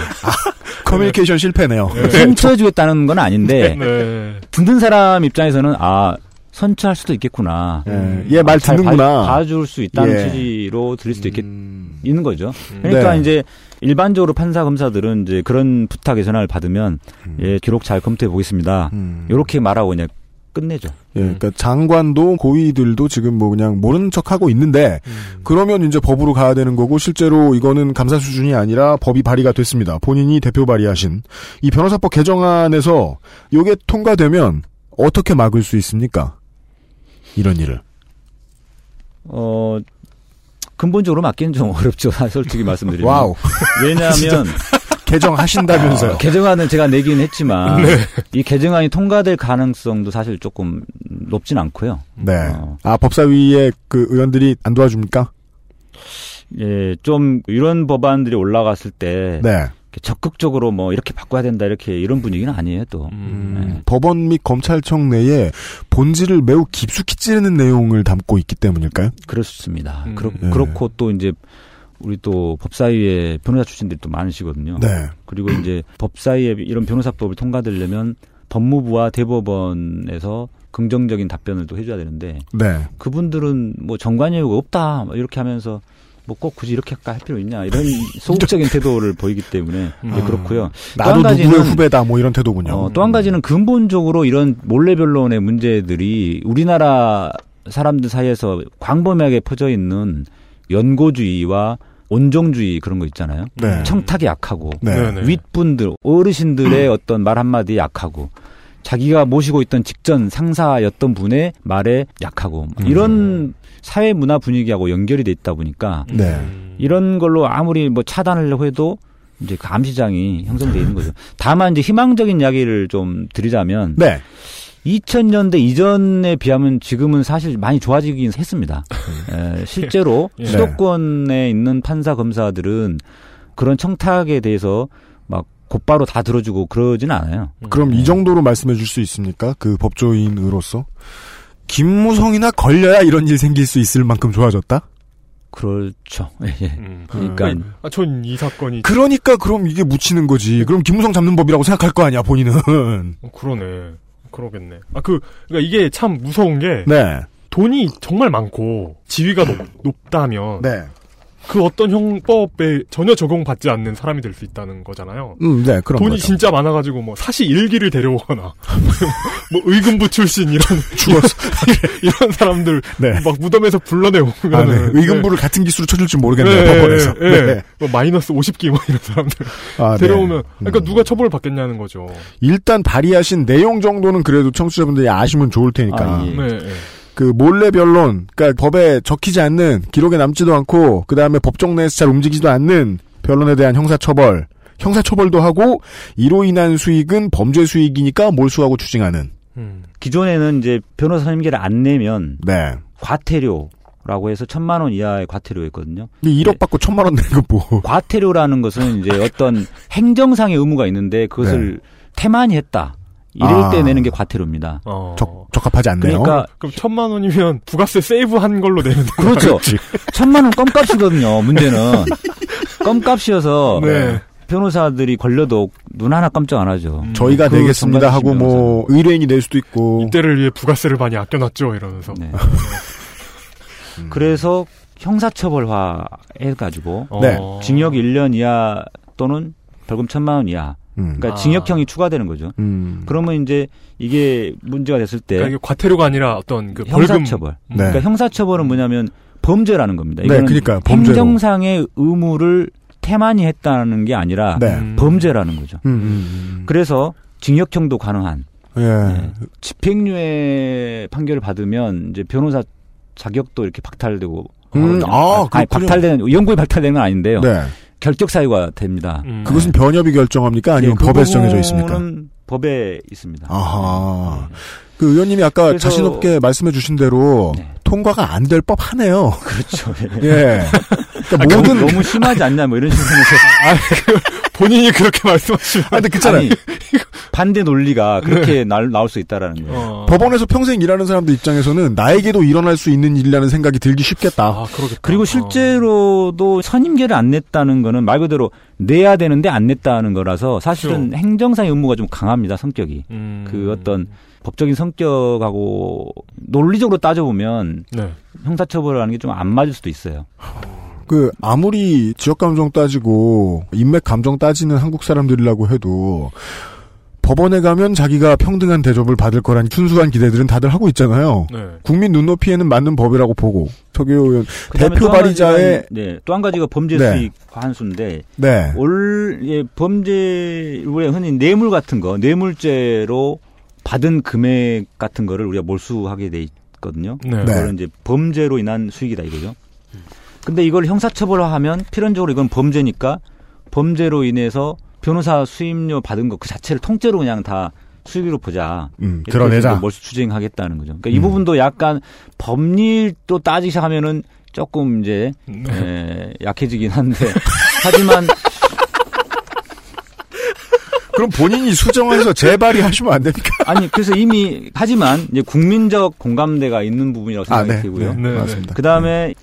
커뮤니케이션 실패네요. 선처해 주겠다는 건 아닌데 네. 듣는 사람 입장에서는 아 선처할 수도 있겠구나. 예, 얘말잘 듣는구나. 봐, 봐줄 수 있다는 예. 취지로 들릴 수도 있겠 음. 있는 거죠. 그러니까 네. 이제 일반적으로 판사 검사들은 이제 그런 부탁의 전화를 받으면 음. 예 기록 잘 검토해 보겠습니다. 음. 이렇게 말하고 그냥 끝내죠. 예, 그러니까 장관도 고위들도 지금 뭐 그냥 모르는 척 하고 있는데 음. 그러면 이제 법으로 가야 되는 거고 실제로 이거는 감사 수준이 아니라 법이 발의가 됐습니다. 본인이 대표 발의하신 이 변호사법 개정안에서 이게 통과되면 어떻게 막을 수 있습니까? 이런 일을. 어 근본적으로 맡기는 좀 어렵죠. 솔직히 말씀드리면. 와우. 왜냐하면 개정하신다면서요. 어, 개정안은 제가 내긴 했지만 네. 이 개정안이 통과될 가능성도 사실 조금 높진 않고요. 네. 어. 아, 법사위의 그 의원들이 안 도와줍니까? 예, 좀 이런 법안들이 올라갔을 때 네. 적극적으로 뭐 이렇게 바꿔야 된다 이렇게 이런 분위기는 아니에요 또. 음. 네. 법원 및 검찰청 내에 본질을 매우 깊숙이 찌르는 내용을 담고 있기 때문일까요? 그렇습니다. 음. 그렇, 예. 그렇고 또 이제 우리 또 법사위에 변호사 출신들이 또 많으시거든요. 네. 그리고 이제 법사위에 이런 변호사법을 통과되려면 법무부와 대법원에서 긍정적인 답변을 또 해줘야 되는데 네. 그분들은 뭐 정관예우가 없다 뭐 이렇게 하면서 뭐 꼭 굳이 이렇게 할까 할 필요 있냐 이런 소극적인 태도를 보이기 때문에 음. 그렇고요. 나도 또한 누구의 가지는 후배다 뭐 이런 태도군요. 어, 또한 가지는 근본적으로 이런 몰래 변론의 문제들이 우리나라 사람들 사이에서 광범위하게 퍼져 있는 연고주의와 온정주의 그런 거 있잖아요. 네. 청탁이 약하고 네. 네네. 윗분들 어르신들의 어떤 말 한마디에 약하고 자기가 모시고 있던 직전 상사였던 분의 말에 약하고 음. 이런 사회 문화 분위기하고 연결이 돼 있다 보니까 네. 음. 이런 걸로 아무리 뭐 차단하려고 해도 이제 그 감시장이 형성돼 있는 거죠. 다만 이제 희망적인 이야기를 좀 드리자면 네. 2000년대 이전에 비하면 지금은 사실 많이 좋아지긴 했습니다. 에, 실제로 예. 수도권에 있는 판사 검사들은 그런 청탁에 대해서 막 곧바로 다 들어주고 그러진 않아요. 그럼 네. 이 정도로 말씀해 줄 수 있습니까? 그 법조인으로서 김무성이나 걸려야 이런 일 생길 수 있을 만큼 좋아졌다? 그렇죠. 예. 음. 그러니까 아, 전 이 사건이 그러니까 그럼 이게 묻히는 거지. 그럼 김무성 잡는 법이라고 생각할 거 아니야 본인은. 어, 그러네. 그러겠네. 아, 그, 그니까 이게 참 무서운 게, 네. 돈이 정말 많고, 지위가 높, 높다면, 네. 그 어떤 형법에 전혀 적용받지 않는 사람이 될 수 있다는 거잖아요. 음, 네, 그런 돈이 거죠. 진짜 많아가지고, 뭐, 사시 일기를 데려오거나, 뭐, 의금부 출신, 이런, 죽었어. 이런 사람들, 네. 막 무덤에서 불러내오면, 아, 네. 의금부를 같은 기수로 쳐줄지 모르겠네요, 네, 법원에서. 예, 네. 뭐 마이너스 50기 뭐 이런 사람들 아, 네. 데려오면 그러니까 음. 누가 처벌을 받겠냐는 거죠. 일단 발의하신 내용 정도는 그래도 청취자분들이 아시면 좋을 테니까. 아, 예. 네, 네. 그 몰래 변론, 그러니까 법에 적히지 않는 기록에 남지도 않고 그 다음에 법정 내에서 잘 움직이지도 않는 변론에 대한 형사처벌 형사처벌도 하고 이로 인한 수익은 범죄 수익이니까 몰수하고 추징하는. 음. 기존에는 이제 변호사 선임계를 안 내면 네. 과태료 라고 해서 천만 원 이하의 과태료였거든요. 근데 1억 받고 천만 원 내는 거 뭐. 과태료라는 것은 이제 어떤 행정상의 의무가 있는데 그것을 태만히 했다. 이럴 네. 아. 때 내는 게 과태료입니다. 어. 적, 적합하지 않네요. 그러니까 그럼 천만 원이면 부가세 세이브한 걸로 내면 되는 그렇죠. 그렇지. 천만 원 껌값이거든요. 문제는 껌값이어서 네. 변호사들이 걸려도 눈 하나 깜짝 안 하죠. 음. 저희가 그 내겠습니다 하고 뭐 의뢰인이 낼 수도 있고. 이때를 위해 부가세를 많이 아껴놨죠 이러면서. 네. 음. 그래서 형사처벌화 해가지고 어. 네. 징역 1년 이하 또는 벌금 천만 원 이하. 음. 그러니까 아. 징역형이 추가되는 거죠. 음. 그러면 이제 이게 문제가 됐을 때 그러니까 이게 과태료가 아니라 어떤 그 벌금. 형사처벌. 음. 네. 그러니까 형사처벌은 뭐냐면 범죄라는 겁니다. 네, 이거는 그러니까 범죄로. 행정상의 의무를 태만히 했다는 게 아니라 네. 음. 범죄라는 거죠. 음, 음, 그래서 징역형도 가능한 음. 예. 네. 집행유예 판결을 받으면 이제 변호사 자격도 이렇게 박탈되고 음. 아, 아니. 박탈되는 영구히 박탈되는 건 아닌데요. 네. 결격 사유가 됩니다. 음. 그것은 변협이 결정합니까? 아니면 예, 그 법에서 정해져 있습니까? 법에 있습니다. 아하. 그 의원님이 아까 그래서- 자신 없게 말씀해 주신 대로 네. 통과가 안 될 법 하네요. 그렇죠. 예. 그러니까 아, 모든 너무 심하지 않냐 뭐 이런 식으로 본인이 그렇게 말씀하시면. 아, 근데 그잖아요. 아니, 반대 논리가 그렇게 날, 나올 수 있다라는 거예요. 어. 법원에서 평생 일하는 사람들 입장에서는 나에게도 일어날 수 있는 일이라는 생각이 들기 쉽겠다. 아 그러겠다. 그리고 어. 실제로도 선임계를 안 냈다는 거는 말 그대로 내야 되는데 안 냈다는 거라서 사실은 그렇죠. 행정상의 의무가 좀 강합니다, 성격이. 음. 그 어떤 법적인 성격하고 논리적으로 따져보면 네. 형사처벌을 하는 게 좀 안 맞을 수도 있어요. 그 아무리 지역 감정 따지고 인맥 감정 따지는 한국 사람들이라고 해도 법원에 가면 자기가 평등한 대접을 받을 거란 순수한 기대들은 다들 하고 있잖아요. 네. 국민 눈높이에는 맞는 법이라고 보고 의원 그다음에 대표 발의자의 네, 또 한 가지가 범죄 네. 수익 환수인데 네. 올 예, 범죄 우리가 흔히 뇌물 같은 거 뇌물죄로 받은 금액 같은 거를 우리가 몰수하게 돼 있거든요. 네. 네. 그거는 이제 범죄로 인한 수익이다 이거죠. 근데 이걸 형사처벌화하면 필연적으로 이건 범죄니까 범죄로 인해서 변호사 수임료 받은 거그 자체를 통째로 그냥 다 수익으로 보자. 음, 드러내자. 몰수 추징하겠다는 거죠. 그러니까 이 음. 부분도 약간 법리도 따지기 시작하면은 조금 이제 네. 에, 약해지긴 한데 하지만 그럼 본인이 수정해서 재발의 하시면 안 됩니까? 아니 그래서 이미 하지만 이제 국민적 공감대가 있는 부분이라고 생각이 아, 네. 들고요. 네, 네. 맞습니다. 그 다음에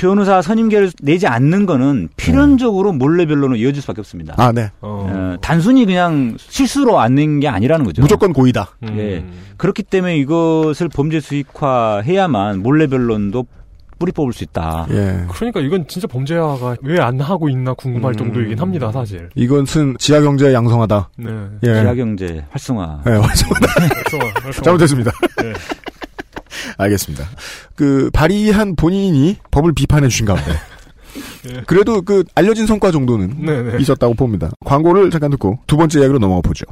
변호사 선임계를 내지 않는 거는 필연적으로 몰래 변론으로 이어질 수밖에 없습니다. 아, 네. 어. 어, 단순히 그냥 실수로 안 낸 게 아니라는 거죠. 무조건 고의다. 음. 예. 그렇기 때문에 이것을 범죄 수익화 해야만 몰래 변론도 뿌리 뽑을 수 있다. 예. 그러니까 이건 진짜 범죄화가 왜 안 하고 있나 궁금할 음. 정도이긴 합니다, 사실. 이것은 지하 경제 양성하다. 네. 예. 지하 경제 활성화. 예, 맞습니다. 활성화, 활성화. 잘못했습니다. 네. 알겠습니다. 그 발의한 본인이 법을 비판해 주신 가운데 예. 그래도 그 알려진 성과 정도는 네네. 있었다고 봅니다. 광고를 잠깐 듣고 두 번째 이야기로 넘어가 보죠.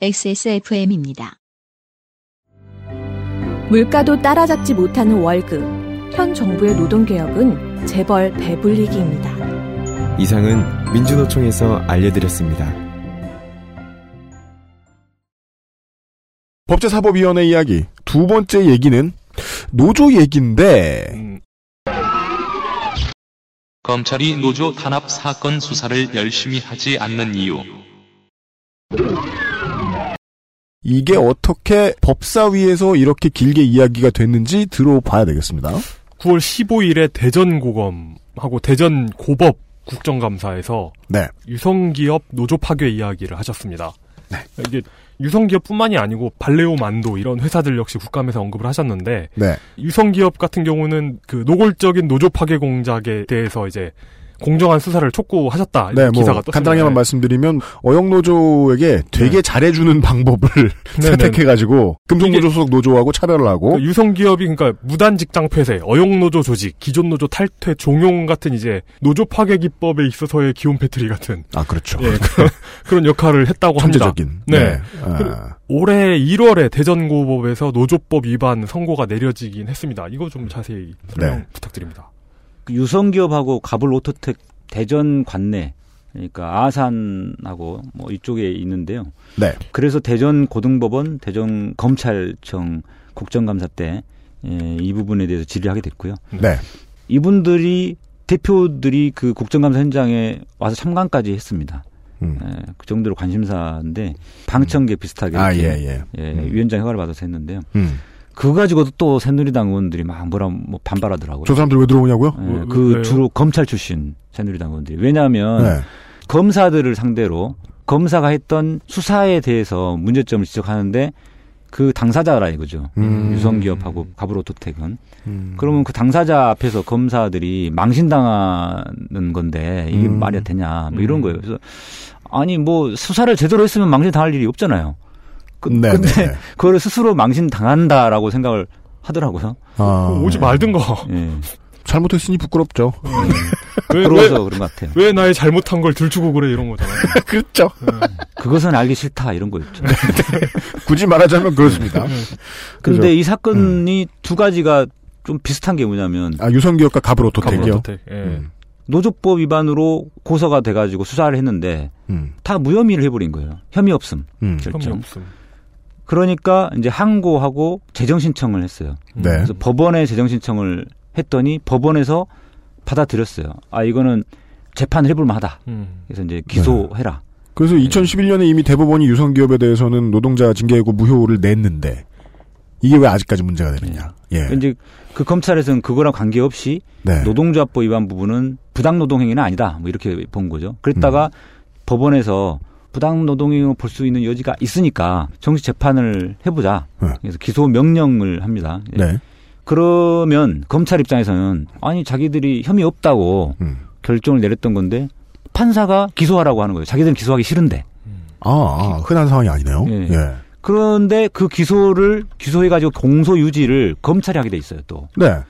XSFM입니다. 물가도 따라잡지 못하는 월급. 현 정부의 노동개혁은 재벌 배불리기입니다. 이상은 민주노총에서 알려드렸습니다. 법제사법위원회 이야기 두 번째 얘기는 노조 얘기인데 음, 검찰이 노조 탄압 사건 수사를 열심히 하지 않는 이유. 이게 어떻게 법사위에서 이렇게 길게 이야기가 됐는지 들어봐야 되겠습니다. 9월 15일에 대전고검하고 대전고법 국정감사에서 네. 유성기업 노조 파괴 이야기를 하셨습니다. 네. 이게 유성기업뿐만이 아니고 발레오 만도 이런 회사들 역시 국감에서 언급을 하셨는데 네. 유성기업 같은 경우는 그 노골적인 노조 파괴 공작에 대해서 이제 공정한 수사를 촉구하셨다. 네, 뭐 기사가 떴습니다. 간단하게만 말씀드리면 어영노조에게 되게 네. 잘해주는 방법을 네, 채택해가지고 금속노조 소속 노조하고 차별을 하고 그 유성기업이 그러니까 무단 직장 폐쇄, 어용노조 조직, 기존 노조 탈퇴, 종용 같은 이제 노조 파괴 기법에 있어서의 기본 패턴이 같은 아 그렇죠. 예, 그런, 그런 역할을 했다고 합니다. 천재적인. 네. 아, 올해 1월에 대전고법에서 노조법 위반 선고가 내려지긴 했습니다. 이거 좀 자세히 설명 네. 부탁드립니다. 그 유성기업하고 갑을오토텍 대전 관내 그러니까 아산하고 뭐 이쪽에 있는데요. 네. 그래서 대전 고등법원, 대전 검찰청 국정감사 때 예, 이 부분에 대해서 질의를 하게 됐고요. 네. 이분들이 대표들이 그 국정감사 현장에 와서 참관까지 했습니다. 음. 예, 그 정도로 관심사인데 방청객 비슷하게 아, 예, 예. 예, 음. 위원장 허가를 받아서 했는데요. 음. 그거 가지고도 또 새누리당 의원들이 막 뭐라 뭐 반발하더라고요. 저 사람들 왜 들어오냐고요? 예, 왜- 그 왜요? 주로 검찰 출신 새누리당 의원들이 왜냐하면 네. 검사들을 상대로 검사가 했던 수사에 대해서 문제점을 지적하는데 그 당사자라 이거죠. 음. 유성기업하고 가브로토텍은 음. 그러면 그 당사자 앞에서 검사들이 망신당하는 건데 이게 음. 말이 되냐 뭐 이런 음. 거예요. 그래서 아니 뭐 수사를 제대로 했으면 망신 당할 일이 없잖아요. 그, 네, 근데 네. 그거를 스스로 망신 당한다라고 생각을 하더라고요. 아, 오지 말든가. 예. 잘못했으니 부끄럽죠. 왜, 왜, 부러워서 그런 것 같아요. 왜 나의 잘못한 걸 들추고 그래 이런 거잖아요. 그렇죠. 그것은 알기 싫다 이런 거였죠. 굳이 말하자면 그렇습니다. 근데 그죠? 이 사건이 두 가지가 좀 비슷한 게 뭐냐면 아, 유성기업과 가브로토텍이요. 가브로토텍. 예. 음. 노조법 위반으로 고소가 돼가지고 수사를 했는데 음. 다 무혐의를 해버린 거예요. 혐의 없음 음. 결정. 혐의 없음. 그러니까 이제 항고하고 재정 신청을 했어요. 네. 그래서 법원에 재정 신청을 했더니 법원에서 받아들였어요. 아 이거는 재판을 해볼 만하다. 음. 그래서 이제 기소해라. 그래서 2011년에 이미 대법원이 유성기업에 대해서는 노동자 징계고 무효를 냈는데 이게 왜 아직까지 문제가 되느냐. 예. 이제 그 검찰에서는 그거랑 관계없이 네. 노동조합법 위반 부분은 부당 노동 행위는 아니다. 뭐 이렇게 본 거죠. 음. 그랬다가 법원에서 부당 노동 행위로 볼수 있는 여지가 있으니까 정식 재판을 해보자. 네. 그래서 기소 명령을 합니다. 예. 네. 그러면 검찰 입장에서는 아니 자기들이 혐의 없다고 음. 결정을 내렸던 건데 판사가 기소하라고 하는 거예요. 자기들은 기소하기 싫은데. 아, 아, 흔한 상황이 아니네요. 예. 예. 그런데 그 기소를 기소해가지고 공소 유지를 검찰이 하게 돼 있어요. 또 네.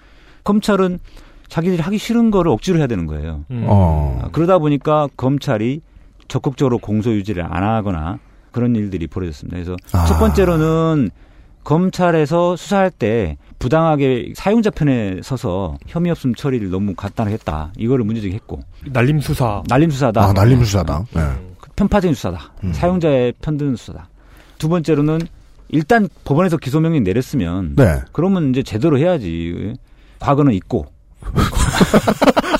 검찰은 자기들이 하기 싫은 거를 억지로 해야 되는 거예요. 음. 어. 아, 그러다 보니까 검찰이 적극적으로 공소 유지를 안 하거나 그런 일들이 벌어졌습니다. 그래서 아. 첫 번째로는 검찰에서 수사할 때 부당하게 사용자 편에 서서 혐의 없음 처리를 너무 간단하게 했다. 이거를 문제제기했고 날림 수사. 날림 수사다. 아, 날림 수사다. 네. 편파적인 수사다. 음. 사용자의 편드는 수사다. 두 번째로는 일단 법원에서 기소 명령 내렸으면 네. 그러면 이제 제대로 해야지. 과거는 있고.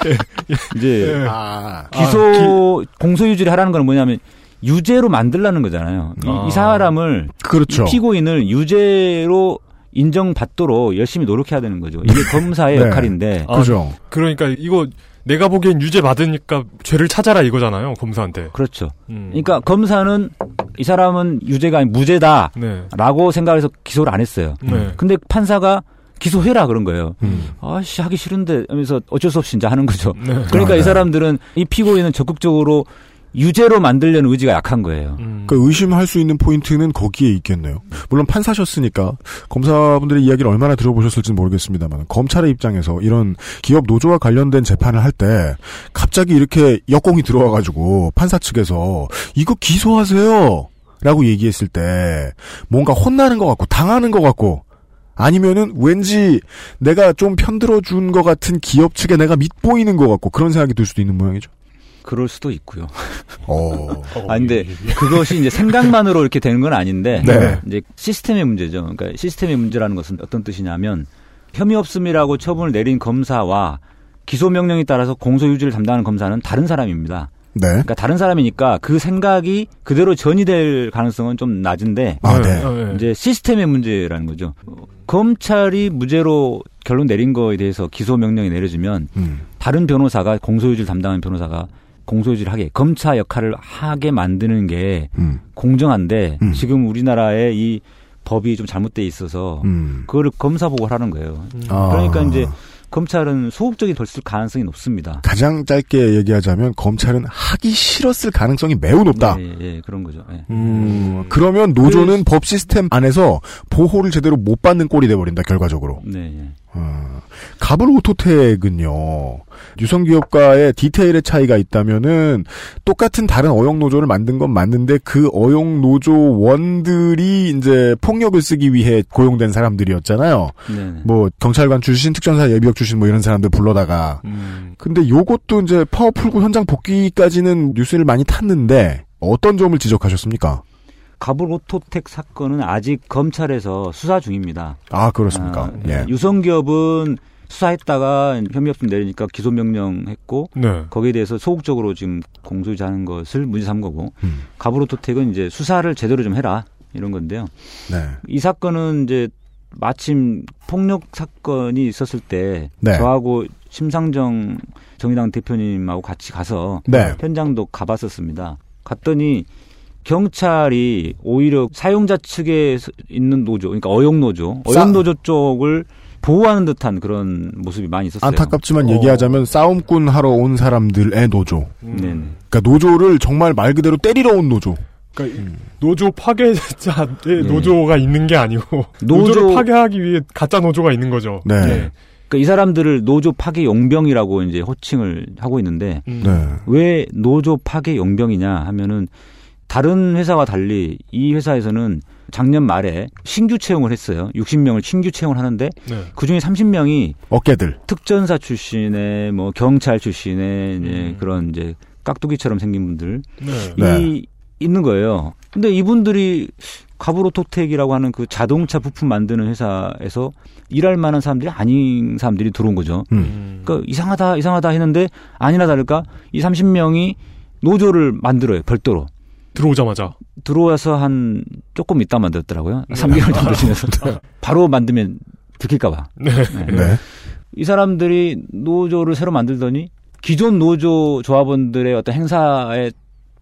이제 예. 아. 기소 공소 유지를 하라는 건 뭐냐면 유죄로 만들라는 거잖아요. 이, 아. 이 사람을 그렇죠. 이 피고인을 유죄로 인정받도록 열심히 노력해야 되는 거죠. 이게 검사의 네. 역할인데 아, 그죠. 그러니까 이거 내가 보기엔 유죄 받으니까 죄를 찾아라 이거잖아요. 검사한테. 그렇죠. 음. 그러니까 검사는 이 사람은 유죄가 아니 무죄다라고 네. 생각해서 기소를 안 했어요. 네. 근데 판사가 기소해라 그런 거예요. 음. 아씨 하기 싫은데 하면서 어쩔 수 없이 이제 하는 거죠. 네. 그러니까 아, 네. 이 사람들은 이 피고인은 적극적으로 유죄로 만들려는 의지가 약한 거예요. 음. 그 의심할 수 있는 포인트는 거기에 있겠네요. 물론 판사셨으니까 검사분들의 이야기를 얼마나 들어보셨을지는 모르겠습니다만 검찰의 입장에서 이런 기업 노조와 관련된 재판을 할 때 갑자기 이렇게 역공이 들어와가지고 판사 측에서 이거 기소하세요 라고 얘기했을 때 뭔가 혼나는 것 같고 당하는 것 같고 아니면은 왠지 내가 좀 편들어 준 것 같은 기업 측에 내가 밑보이는 것 같고 그런 생각이 들 수도 있는 모양이죠. 그럴 수도 있고요. 어. 아 근데 그것이 이제 생각만으로 이렇게 되는 건 아닌데 네. 이제 시스템의 문제죠. 그러니까 시스템의 문제라는 것은 어떤 뜻이냐면 혐의 없음이라고 처분을 내린 검사와 기소 명령에 따라서 공소 유지를 담당하는 검사는 다른 사람입니다. 네. 그러니까 다른 사람이니까 그 생각이 그대로 전이될 가능성은 좀 낮은데 아, 네. 네. 이제 시스템의 문제라는 거죠. 어, 검찰이 무죄로 결론 내린 거에 대해서 기소 명령이 내려지면 음. 다른 변호사가 공소유지를 담당하는 변호사가 공소유지를 하게 검사 역할을 하게 만드는 게 음. 공정한데 음. 지금 우리나라의 이 법이 좀 잘못돼 있어서 음. 그거를 검사 보고를 하는 거예요. 아. 그러니까 이제 검찰은 소극적이 됐을 가능성이 높습니다. 가장 짧게 얘기하자면 검찰은 하기 싫었을 가능성이 매우 높다. 예, 예, 그런 거죠. 예. 음, 그러면 노조는 법 시스템 안에서 보호를 제대로 못 받는 꼴이 돼버린다 결과적으로. 네, 예. 어, 갑을오토텍은요. 유성기업과의 디테일의 차이가 있다면은 똑같은 다른 어용 노조를 만든 건 맞는데 그 어용 노조원들이 이제 폭력을 쓰기 위해 고용된 사람들이었잖아요. 네. 뭐 경찰관 출신, 특전사 예비역 출신 뭐 이런 사람들 불러다가. 음. 근데 요것도 이제 파업 풀고 현장 복귀까지는 뉴스를 많이 탔는데 어떤 점을 지적하셨습니까? 갑을오토텍 사건은 아직 검찰에서 수사 중입니다. 아 그렇습니까? 아, 예. 유성기업은 수사했다가 혐의 없음 내리니까 기소 명령했고 네. 거기에 대해서 소극적으로 지금 공소유지하는 것을 문제 삼은 거고 음. 가불 오토텍은 이제 수사를 제대로 좀 해라 이런 건데요. 네. 이 사건은 이제 마침 폭력 사건이 있었을 때 네. 저하고 심상정 정의당 대표님하고 같이 가서 네. 현장도 가봤었습니다. 갔더니 경찰이 오히려 사용자 측에 있는 노조, 그러니까 어용 노조, 싸- 어용 노조 쪽을 보호하는 듯한 그런 모습이 많이 있었어요. 안타깝지만 어. 얘기하자면 싸움꾼 하러 온 사람들의 노조. 음. 네. 그러니까 노조를 정말 말 그대로 때리러 온 노조. 그러니까 이 노조 파괴자의 네. 노조가 있는 게 아니고 노조- 노조 를 파괴하기 위해 가짜 노조가 있는 거죠. 네. 네. 그러니까 이 사람들을 노조 파괴 용병이라고 이제 호칭을 하고 있는데 음. 네. 왜 노조 파괴 용병이냐 하면은 다른 회사와 달리 이 회사에서는 작년 말에 신규 채용을 했어요. 60명을 신규 채용을 하는데 네. 그 중에 30명이 어깨들. 특전사 출신의 뭐 경찰 출신의 이제 음. 그런 이제 깍두기처럼 생긴 분들 네. 네. 이 있는 거예요. 근데 이분들이 가브로토텍이라고 하는 그 자동차 부품 만드는 회사에서 일할 만한 사람들이 아닌 사람들이 들어온 거죠. 음. 음. 그러니까 이상하다 이상하다 했는데 아니나 다를까 이 30명이 노조를 만들어요 별도로 들어오자마자 들어와서 한 조금 있다 만들었더라고요. 네. 3개월 정도 지나서 바로 만들면 들킬까봐. 네. 네. 이 사람들이 노조를 새로 만들더니 기존 노조 조합원들의 어떤 행사에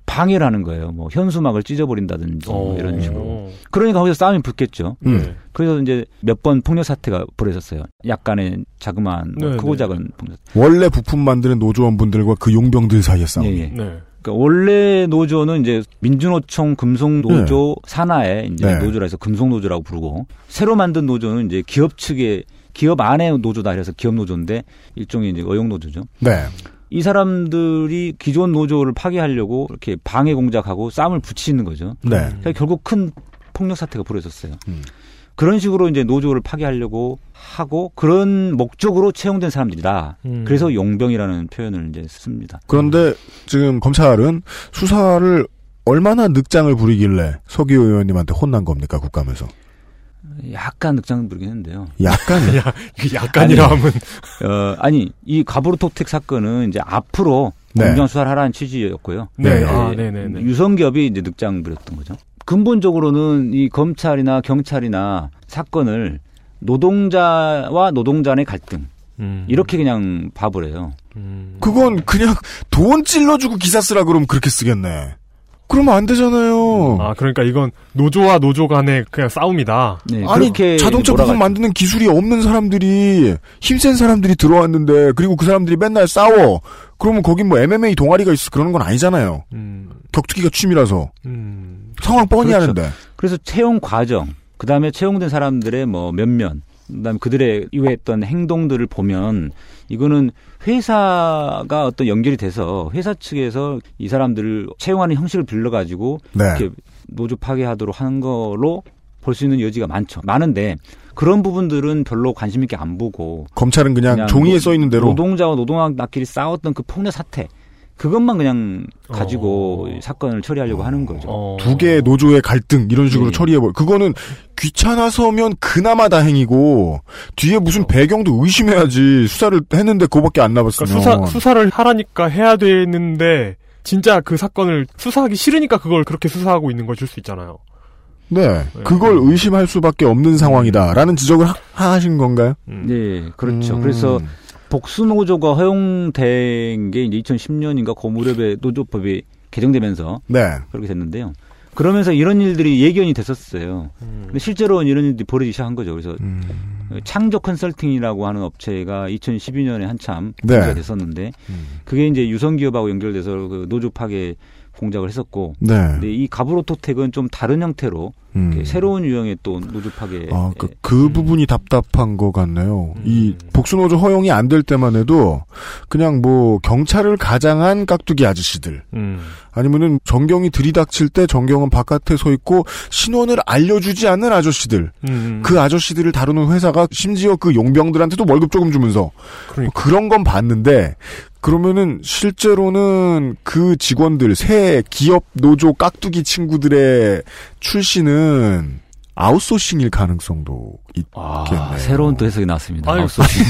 방해를 하는 거예요. 뭐 현수막을 찢어버린다든지 뭐 어. 이런 식으로. 그러니까 거기서 싸움이 붙겠죠. 음. 네. 그래서 이제 몇 번 폭력 사태가 벌어졌어요. 약간의 자그마한 뭐 네, 크고 네. 작은 폭력. 원래 부품 만드는 노조원분들과 그 용병들 사이의 싸움. 예, 예. 네. 그러니까 원래 노조는 이제 민주노총 금속노조 산하에 이제 네. 노조라 해서 금속노조라고 부르고 새로 만든 노조는 이제 기업 측의 기업 안의 노조다 그래서 기업 노조인데 일종의 이제 어용 노조죠. 네. 이 사람들이 기존 노조를 파괴하려고 이렇게 방해 공작하고 싸움을 붙이는 거죠. 네. 결국 큰 폭력 사태가 벌어졌어요. 음. 그런 식으로 이제 노조를 파괴하려고 하고 그런 목적으로 채용된 사람들이다. 음. 그래서 용병이라는 표현을 이제 씁니다. 그런데 지금 검찰은 수사를 얼마나 늑장을 부리길래 서기 의원님한테 혼난 겁니까 국감에서? 약간 늑장 부르긴 했는데요. 약간 야, 약간이라 아니, 하면 어, 아니, 이 가브르토텍 사건은 이제 앞으로 네. 공정 수사를 하라는 취지였고요. 네. 네. 아, 네, 네, 네. 유성기업이 이제 늑장 부렸던 거죠. 근본적으로는 이 검찰이나 경찰이나 사건을 노동자와 노동자 간의 갈등 음. 이렇게 그냥 봐버려요. 음. 그건 그냥 돈 찔러주고 기사 쓰라 그러면 그렇게 쓰겠네. 그러면 안 되잖아요. 아, 그러니까 이건 노조와 노조 간의 그냥 싸움이다. 네, 아니 자동차. 부품 만드는 기술이 없는 사람들이 힘센 사람들이 들어왔는데 그리고 그 사람들이 맨날 싸워. 그러면 거긴 뭐 MMA 동아리가 있어 그러는 건 아니잖아요. 음. 격투기가 취미라서 음. 상황 뻔히 그렇죠. 하는데. 그래서 채용 과정, 그 다음에 채용된 사람들의 뭐 면면, 그다음에 그들의 이후에 했던 행동들을 보면 이거는 회사가 어떤 연결이 돼서 회사 측에서 이 사람들을 채용하는 형식을 빌려가지고 네. 이렇게 노조 파괴하도록 하는 거로 볼 수 있는 여지가 많죠. 많은데 그런 부분들은 별로 관심 있게 안 보고 검찰은 그냥, 그냥 종이에 노- 써 있는 대로 노동자와 노동자끼리 싸웠던 그 폭력 사태 그것만 그냥 가지고 어. 이 사건을 처리하려고 하는 거죠. 어. 두 개의 노조의 갈등 이런 식으로 네. 처리해버. 그거는 귀찮아서면 그나마 다행이고 뒤에 무슨 배경도 의심해야지 수사를 했는데 그거밖에 안 그러니까 남았으면. 수사 수사를 하라니까 해야 되는데 진짜 그 사건을 수사하기 싫으니까 그걸 그렇게 수사하고 있는 것일 수 있잖아요. 네, 그걸 의심할 수밖에 없는 상황이다라는 지적을 하, 하신 건가요? 음. 네, 그렇죠. 음. 그래서 복수 노조가 허용된 게 이제 2010년인가 그 무렵에 노조법이 개정되면서 네, 그렇게 됐는데요. 그러면서 이런 일들이 예견이 됐었어요. 음. 근데 실제로는 이런 일들이 벌어지기 시작한 거죠. 그래서 음, 창조 컨설팅이라고 하는 업체가 2012년에 한참 네. 문제가 됐었는데 음. 그게 이제 유성기업하고 연결돼서 그 노조 파괴 공작을 했었고 네. 근데 이 가브로토텍은 좀 다른 형태로 음. 새로운 유형의 또 노조 파괴 아, 그, 그 부분이 답답한 것 같네요. 이 복수노조 허용이 안 될 때만 해도 그냥 뭐 경찰을 가장한 깍두기 아저씨들 음. 아니면은 정경이 들이닥칠 때 정경은 바깥에 서 있고 신원을 알려주지 않는 아저씨들 음. 그 아저씨들을 다루는 회사가 심지어 그 용병들한테도 월급 조금 주면서 그러니까. 뭐 그런 건 봤는데 그러면은 실제로는 그 직원들 새 기업 노조 깍두기 친구들의 출신은 아웃소싱일 가능성도 아, 있겠네요. 새로운 또 해석이 나왔습니다. 아유. 아웃소싱.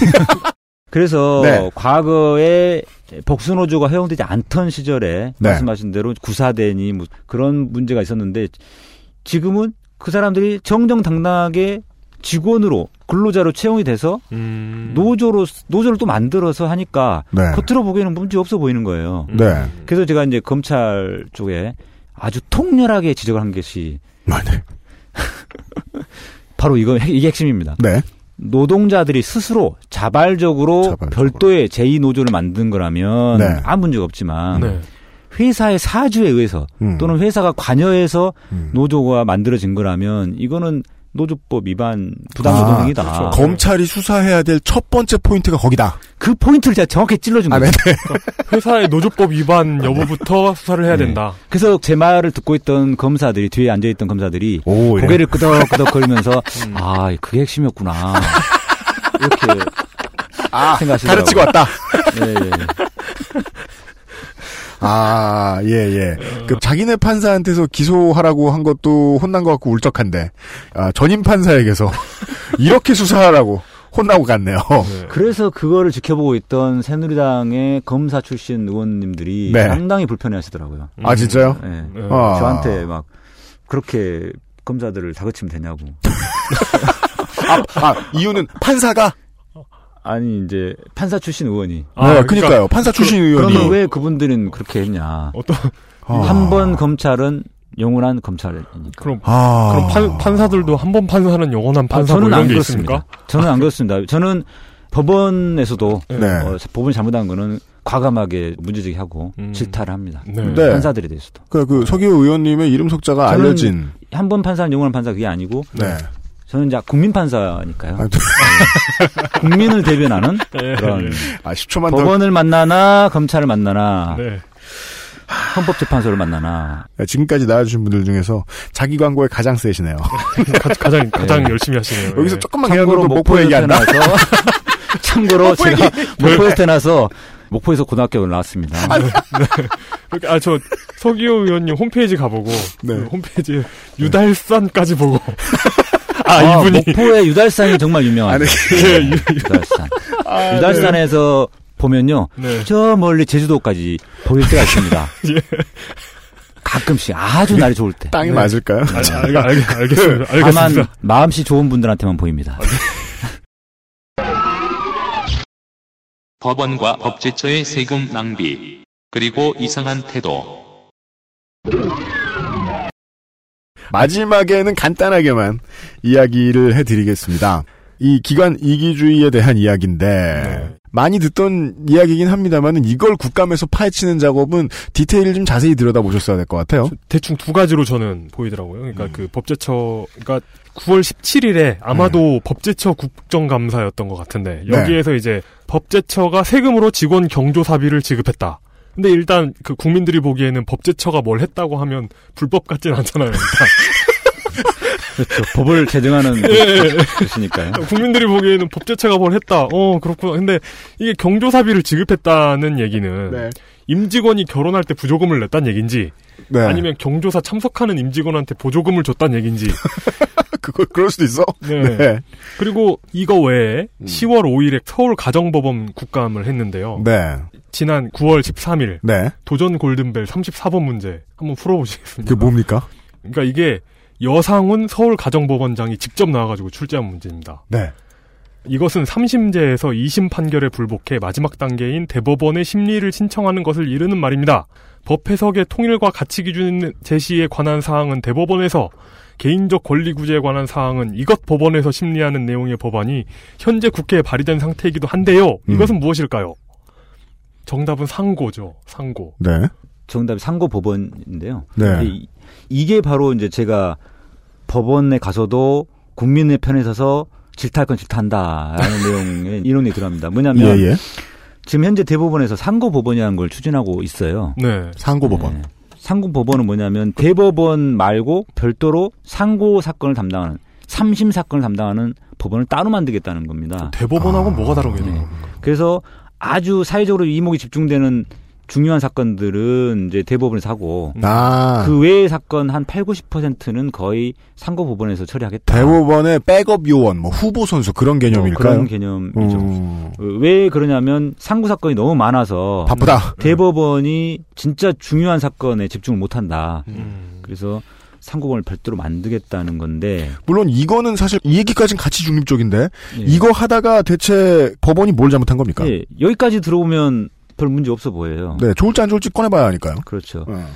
그래서 네. 과거에 복수노조가 허용되지 않던 시절에 네. 말씀하신 대로 구사대니 뭐 그런 문제가 있었는데 지금은 그 사람들이 정정당당하게 직원으로 근로자로 채용이 돼서 음. 노조로 노조를 또 만들어서 하니까 네. 겉으로 보기에는 문제 없어 보이는 거예요. 네. 그래서 제가 이제 검찰 쪽에 아주 통렬하게 지적을 한 것이 아, 네. 바로 이거 이게 핵심입니다. 네. 노동자들이 스스로 자발적으로, 자발적으로. 별도의 제2 노조를 만든 거라면 네. 아무 문제가 없지만 네. 회사의 사주에 의해서 음. 또는 회사가 관여해서 음. 노조가 만들어진 거라면 이거는 노조법 위반 아, 부당노동행위다. 그렇죠. 검찰이 수사해야 될 첫 번째 포인트가 거기다. 그 포인트를 제가 정확히 찔러준 아, 거예요. 네. 회사의 노조법 위반 여부부터 수사를 해야 네. 된다. 그래서 제 말을 듣고 있던 검사들이 뒤에 앉아 있던 검사들이 오. 고개를 끄덕끄덕 거리면서 음. 아 그게 핵심이었구나 이렇게 아, 생각하시더라고요. 가르치고 왔다. 예, 예. 아, 예, 예. 그 자기네 판사한테서 기소하라고 한 것도 혼난 것 같고 울적한데, 아, 전임 판사에게서 이렇게 수사하라고 혼나고 갔네요. 네. 그래서 그거를 지켜보고 있던 새누리당의 검사 출신 의원님들이 네. 상당히 불편해 하시더라고요. 아, 진짜요? 예. 네. 아. 저한테 막 그렇게 검사들을 다그치면 되냐고. 아, 아, 이유는 판사가? 아니 이제 판사 출신 의원이. 아, 네, 그니까요. 판사 출신 의원이. 그러면 왜 그분들은 그렇게 했냐? 어떤 아. 한번 검찰은 영원한 검찰이니까. 그럼 아. 그럼 판, 판사들도 한 번 판사는 영원한 아, 판사 뭐 저는 이런 안게 그렇습니다. 있습니까? 저는 안 그렇습니다. 저는 법원에서도 네. 어, 법원이 잘못한 거는 과감하게 문제제기하고 음. 질타를 합니다. 네. 네. 판사들에 대해서도. 그, 그, 서기호 의원님의 이름 석자가 저는- 알려진. 한 번 판사는 영원한 판사 그게 아니고 네. 저는 이제 국민 판사니까요. 아, 또- 국민을 대변하는 네. 그런 아, 10초만 더. 법원을 만나나 검찰을 만나나 네. 헌법재판소를 만나나 네, 지금까지 나와주신 분들 중에서 자기 광고에 가장 세시네요. 가, 가장 가장 네. 열심히 하시네요. 여기서 네. 조금만 참고로 또 목포 목포에서 얘기한다. 태어나서 참고로 제가 목포에서 태어나서 목포에서 고등학교를 나왔습니다. 그러니까 아, 저 서기호 의원님 홈페이지 가보고 네. 그 홈페이지에 유달산까지 보고 아, 아, 이분이 목포의 유달산이 정말 유명하죠. 예, 유- 유달산. 아, 유달산에서 보면요. 네. 저 멀리 제주도까지 보일 때가 있습니다. 예. 가끔씩 아주 날이 좋을 때. 땅이 네. 맞을까요? 알, 알, 알, 알겠습니다. 다만 알겠습니다. 마음씨 좋은 분들한테만 보입니다. 법원과 법제처의 세금 낭비, 그리고 이상한 태도. 마지막에는 간단하게만 이야기를 해드리겠습니다. 이 기관 이기주의에 대한 이야기인데 네. 많이 듣던 이야기긴 합니다만은 이걸 국감에서 파헤치는 작업은 디테일을 좀 자세히 들여다보셨어야 될 것 같아요. 대충 두 가지로 저는 보이더라고요. 그러니까 음. 그 법제처가 9월 17일에 아마도 법제처 국정감사였던 것 같은데 네. 여기에서 이제 법제처가 세금으로 직원 경조사비를 지급했다. 근데 일단 그 국민들이 보기에는 법제처가 뭘 했다고 하면 불법 같진 않잖아요. 일단. 그렇죠. 법을 제정하는 예. 것이니까요. 국민들이 보기에는 법제처가 뭘 했다. 어 그렇구나. 근데 이게 경조사비를 지급했다는 얘기는 네. 임직원이 결혼할 때 부조금을 냈다는 얘긴지 네. 아니면 경조사 참석하는 임직원한테 보조금을 줬다는 얘긴지 그거 그럴 수도 있어. 네. 네. 그리고 이거 외에 음. 10월 5일에 서울 가정법원 국감을 했는데요. 네. 지난 9월 13일 네. 도전 골든벨 34번 문제 한번 풀어보시겠습니다. 그게 뭡니까? 그러니까 이게 여상훈 서울 가정법원장이 직접 나와가지고 출제한 문제입니다. 네. 이것은 3심제에서 2심 판결에 불복해 마지막 단계인 대법원의 심리를 신청하는 것을 이르는 말입니다. 법 해석의 통일과 가치 기준 제시에 관한 사항은 대법원에서 개인적 권리 구제에 관한 사항은 이것 법원에서 심리하는 내용의 법안이 현재 국회에 발의된 상태이기도 한데요. 음. 이것은 무엇일까요? 정답은 상고죠. 상고. 네. 정답이 상고 법원인데요. 네. 이- 이게 바로 이제 제가 법원에 가서도 국민의 편에 서서 질타할 건 질타한다라는 내용의 이론이 들어갑니다. 뭐냐면 예, 예. 지금 현재 대법원에서 상고 법원이라는 걸 추진하고 있어요. 네. 상고 법원. 네. 상고 법원은 뭐냐면 대법원 말고 별도로 상고 사건을 담당하는 삼심 사건을 담당하는 법원을 따로 만들겠다는 겁니다. 대법원하고 아, 뭐가 다른 게 네. 네. 그래서 아주 사회적으로 이목이 집중되는 중요한 사건들은 이제 대법원에서 하고 아, 그 외의 사건 한 8, 90%는 거의 상고 법원에서 처리하겠다. 대법원의 백업 요원, 뭐 후보 선수 그런 뭐 개념일까요? 그런 개념이죠. 음, 왜 그러냐면 상고 사건이 너무 많아서 바쁘다. 대법원이 진짜 중요한 사건에 집중을 못 한다. 음. 그래서 상고법원을 별도로 만들겠다는 건데 물론 이거는 사실 이 얘기까지는 같이 중립적인데 예. 이거 하다가 대체 법원이 뭘 잘못한 겁니까? 예, 여기까지 들어보면 별 문제 없어 보여요. 네, 좋을지 안 좋을지 꺼내봐야 하니까요. 그렇죠. 어.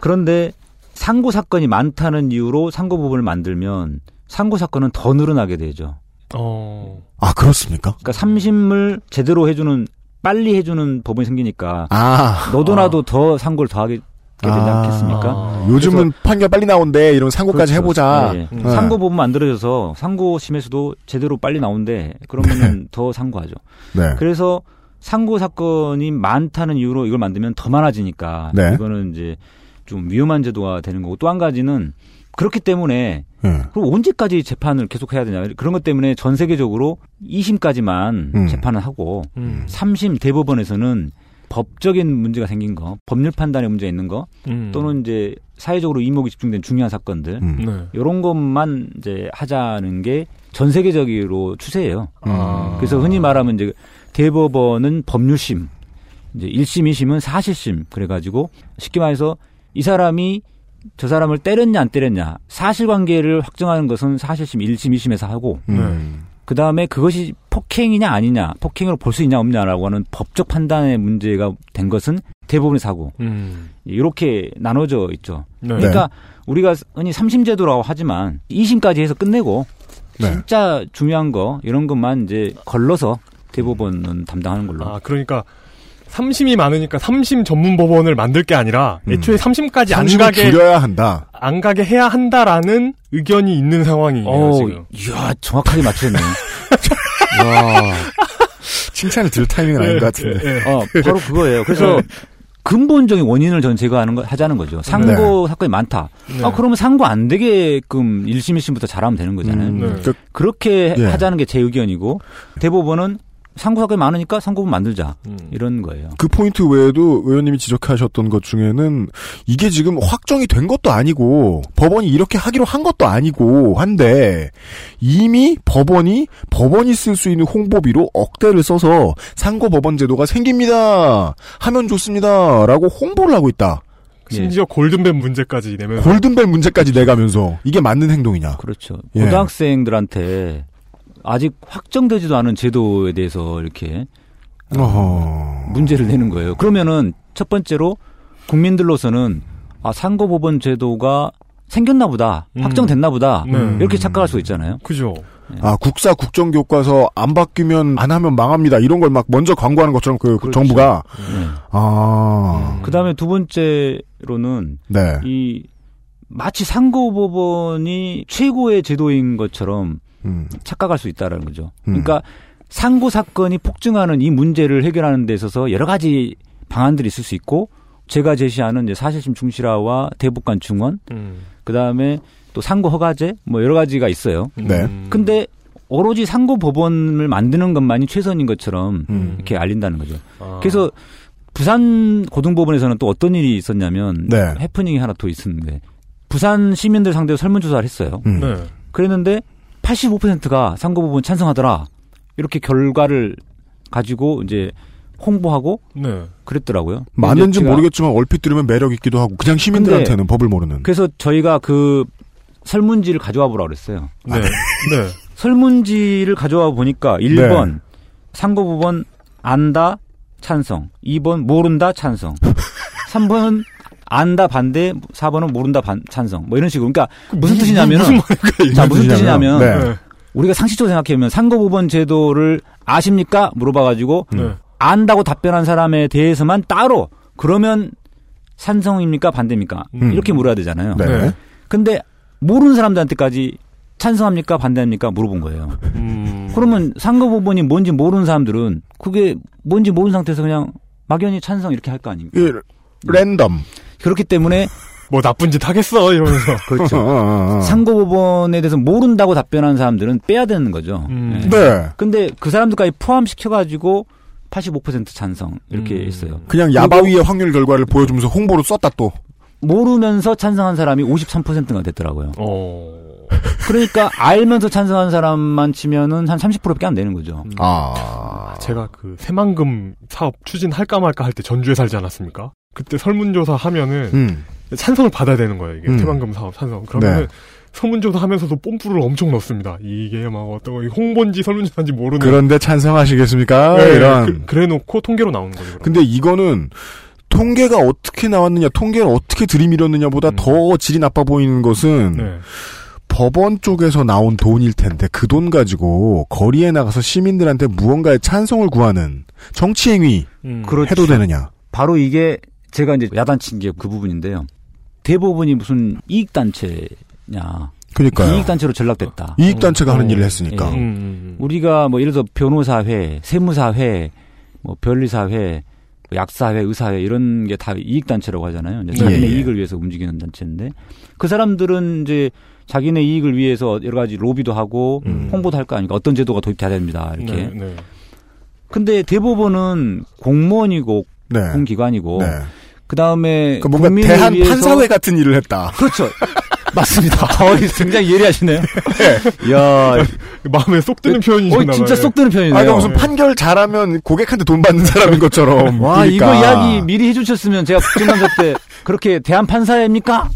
그런데 상고 사건이 많다는 이유로 상고법원을 만들면 상고 사건은 더 늘어나게 되죠. 어. 아 그렇습니까? 그러니까 삼심을 제대로 해주는 빨리 해주는 법원이 생기니까 아 너도 나도 더 상고를 더 하게 되지 아. 않겠습니까? 아. 요즘은 판결 빨리 나온대 이런 상고까지 그렇죠. 해보자. 음. 네. 상고법원 만들어져서 상고심에서도 제대로 빨리 나온대 그러면은 더 상고하죠. 네. 그래서 상고 사건이 많다는 이유로 이걸 만들면 더 많아지니까 네. 이거는 이제 좀 위험한 제도가 되는 거고 또 한 가지는 그렇기 때문에 예. 그럼 언제까지 재판을 계속 해야 되냐 그런 것 때문에 전 세계적으로 2심까지만 음. 재판을 하고 음. 3심 대법원에서는 법적인 문제가 생긴 거, 법률 판단에 문제가 있는 거, 음. 또는 이제 사회적으로 이목이 집중된 중요한 사건들, 음. 네. 이런 것만 이제 하자는 게 전 세계적으로 추세예요. 아. 그래서 흔히 말하면 이제 대법원은 법률심, 이제 1심, 2심은 사실심 그래가지고 쉽게 말해서 이 사람이 저 사람을 때렸냐 안 때렸냐 사실관계를 확정하는 것은 사실심 1심, 2심에서 하고 음. 그 다음에 그것이 폭행이냐 아니냐 폭행으로 볼 수 있냐 없냐라고 하는 법적 판단의 문제가 된 것은 대법원에서 하고 음. 이렇게 나눠져 있죠. 네. 그러니까 우리가 흔히 삼심제도라고 하지만 2심까지 해서 끝내고 네. 진짜 중요한 거 이런 것만 이제 걸러서 대법원은 담당하는 걸로. 아, 그러니까 삼심이 많으니까 삼심 전문 법원을 만들 게 아니라 음. 애초에 삼심까지 안 삼심을 가게 줄여야 한다. 안 가게 해야 한다라는 의견이 있는 상황이에요, 어, 지금. 이야 정확하게 맞췄네. 와, 칭찬을 들을 타이밍은 아닌 것 같은데. 예, 예. 어, 바로 그거예요. 그래서 근본적인 원인을 전 제거하는 거 하자는 거죠. 상고 사건이 많다. 네. 아 그러면 상고 안 되게끔 1심 1심부터 잘하면 되는 거잖아요. 음, 네. 그, 그렇게 예. 하자는 게 제 의견이고 대법원은 상고 사건이 많으니까 상고법 만들자 음. 이런 거예요. 그 포인트 외에도 의원님이 지적하셨던 것 중에는 이게 지금 확정이 된 것도 아니고 법원이 이렇게 하기로 한 것도 아니고 한데 이미 법원이 법원이 쓸 수 있는 홍보비로 억대를 써서 상고 법원 제도가 생깁니다. 하면 좋습니다라고 홍보를 하고 있다. 심지어 골든벨 문제까지 내면서 골든벨 문제까지 내가면서 이게 맞는 행동이냐? 그렇죠. 예. 고등학생들한테 아직 확정되지도 않은 제도에 대해서 이렇게 어허. 문제를 내는 거예요. 그러면은 첫 번째로 국민들로서는 아 상고법원 제도가 생겼나 보다, 음. 확정됐나 보다 네. 이렇게 착각할 수 있잖아요. 그죠. 아 국사 국정 교과서 안 바뀌면 안 하면 망합니다. 이런 걸 막 먼저 광고하는 것처럼 그 그렇죠. 정부가 네. 아그 다음에 두 번째로는 네. 이 마치 상고법원이 최고의 제도인 것처럼 음. 착각할 수 있다라는 거죠. 음. 그러니까 상고 사건이 폭증하는 이 문제를 해결하는 데 있어서 여러 가지 방안들이 있을 수 있고 제가 제시하는 이제 사실심 충실화와 대법관 중원 음. 그다음에 또 상고 허가제 뭐 여러 가지가 있어요. 네. 음. 근데 오로지 상고 법원을 만드는 것만이 최선인 것처럼 음. 이렇게 알린다는 거죠. 아. 그래서 부산 고등법원에서는 또 어떤 일이 있었냐면 네. 해프닝이 하나 더 있었는데 부산 시민들 상대로 설문조사를 했어요. 음. 네. 그랬는데 85%가 상고법원 찬성하더라. 이렇게 결과를 가지고 이제 홍보하고 네. 그랬더라고요. 맞는지 모르겠지만 얼핏 들으면 매력 있기도 하고 그냥 시민들한테는 법을 모르는. 그래서 저희가 그 설문지를 가져와 보라 그랬어요. 네. 네. 설문지를 가져와 보니까 1번 상고법원 안다 찬성, 2번 모른다 찬성, 3번은 안다 반대, 4번은 모른다 반 찬성. 뭐 이런 식으로. 그러니까 무슨 뜻이냐면 무슨? 자, 무슨 뜻이냐면 네. 네. 우리가 상식적으로 생각해보면 상고법원 제도를 아십니까? 물어봐가지고 네. 안다고 답변한 사람에 대해서만 따로 그러면 찬성입니까 반대입니까 음. 이렇게 물어야 되잖아요. 네. 근데 모르는 사람들한테까지 찬성합니까 반대합니까 물어본 거예요. 음. 그러면 상고법원이 뭔지 모르는 사람들은 그게 뭔지 모르는 상태에서 그냥 막연히 찬성 이렇게 할 거 아닙니까? 이 랜덤. 그렇기 때문에 뭐 나쁜 짓 하겠어 이러면서. 그렇죠. 어, 어. 상고법원에 대해서 모른다고 답변하는 사람들은 빼야 되는 거죠. 음. 예. 네. 근데 그 사람들까지 포함시켜가지고 85% 찬성 이렇게 음. 했어요. 그냥 야바위의 확률 결과를 보여주면서 홍보로 썼다 또. 모르면서 찬성한 사람이 53%가 됐더라고요. 어. 그러니까 알면서 찬성한 사람만 치면은 한 30%밖에 안 되는 거죠. 아. 제가 그 새만금 사업 추진할까 말까 할 때 전주에 살지 않았습니까? 그때 설문조사 하면은 음. 찬성을 받아야 되는 거예요. 이게 음. 새만금 사업 찬성. 그러면 네. 은 설문조사 하면서도 뽐뿌를 엄청 넣습니다. 이게 막 어떤 거 홍보인지 설문조사인지 모르는. 그런데 찬성하시겠습니까? 네, 이런. 그, 래 놓고 통계로 나오는 거죠. 그럼. 근데 이거는 통계가 어떻게 나왔느냐, 통계를 어떻게 들이밀었느냐보다 음. 더 질이 나빠 보이는 것은 네. 법원 쪽에서 나온 돈일 텐데 그 돈 가지고 거리에 나가서 시민들한테 무언가의 찬성을 구하는 정치 행위 음. 그렇죠. 해도 되느냐? 바로 이게 제가 이제 야단친 게 그 부분인데요. 대법원이 무슨 이익단체냐. 그러니까요. 이익단체로 전락됐다. 이익 단체가 하는 어. 일을 했으니까. 예. 음, 음, 우리가 뭐 예를 들어 변호사회, 세무사회, 뭐 변리사회, 뭐 약사회, 의사회 이런 게 다 이익단체라고 하잖아요. 이제 자기네 예, 예. 이익을 위해서 움직이는 단체인데 그 사람들은 이제 자기네 이익을 위해서 여러 가지 로비도 하고 음. 홍보도 할 거 아닙니까? 어떤 제도가 도입돼야 됩니다. 음. 이렇게. 네, 네. 근데 대법원은 공무원이고 네. 공기관이고 네. 그 다음에 그러니까 뭔가 대한 위해서 판사회 같은 일을 했다. 그렇죠. 맞습니다. 어, 굉장히 예리하시네요. 야, 마음에 쏙 드는 어, 표현이셨나 진짜. 쏙 드는 편이네요. 아, 그러니까 무슨 판결 잘하면 고객한테 돈 받는 사람인 것처럼. 와, 그러니까. 이거 이야기 미리 해주셨으면 제가 국정감사 때 그렇게 대한 판사입니까?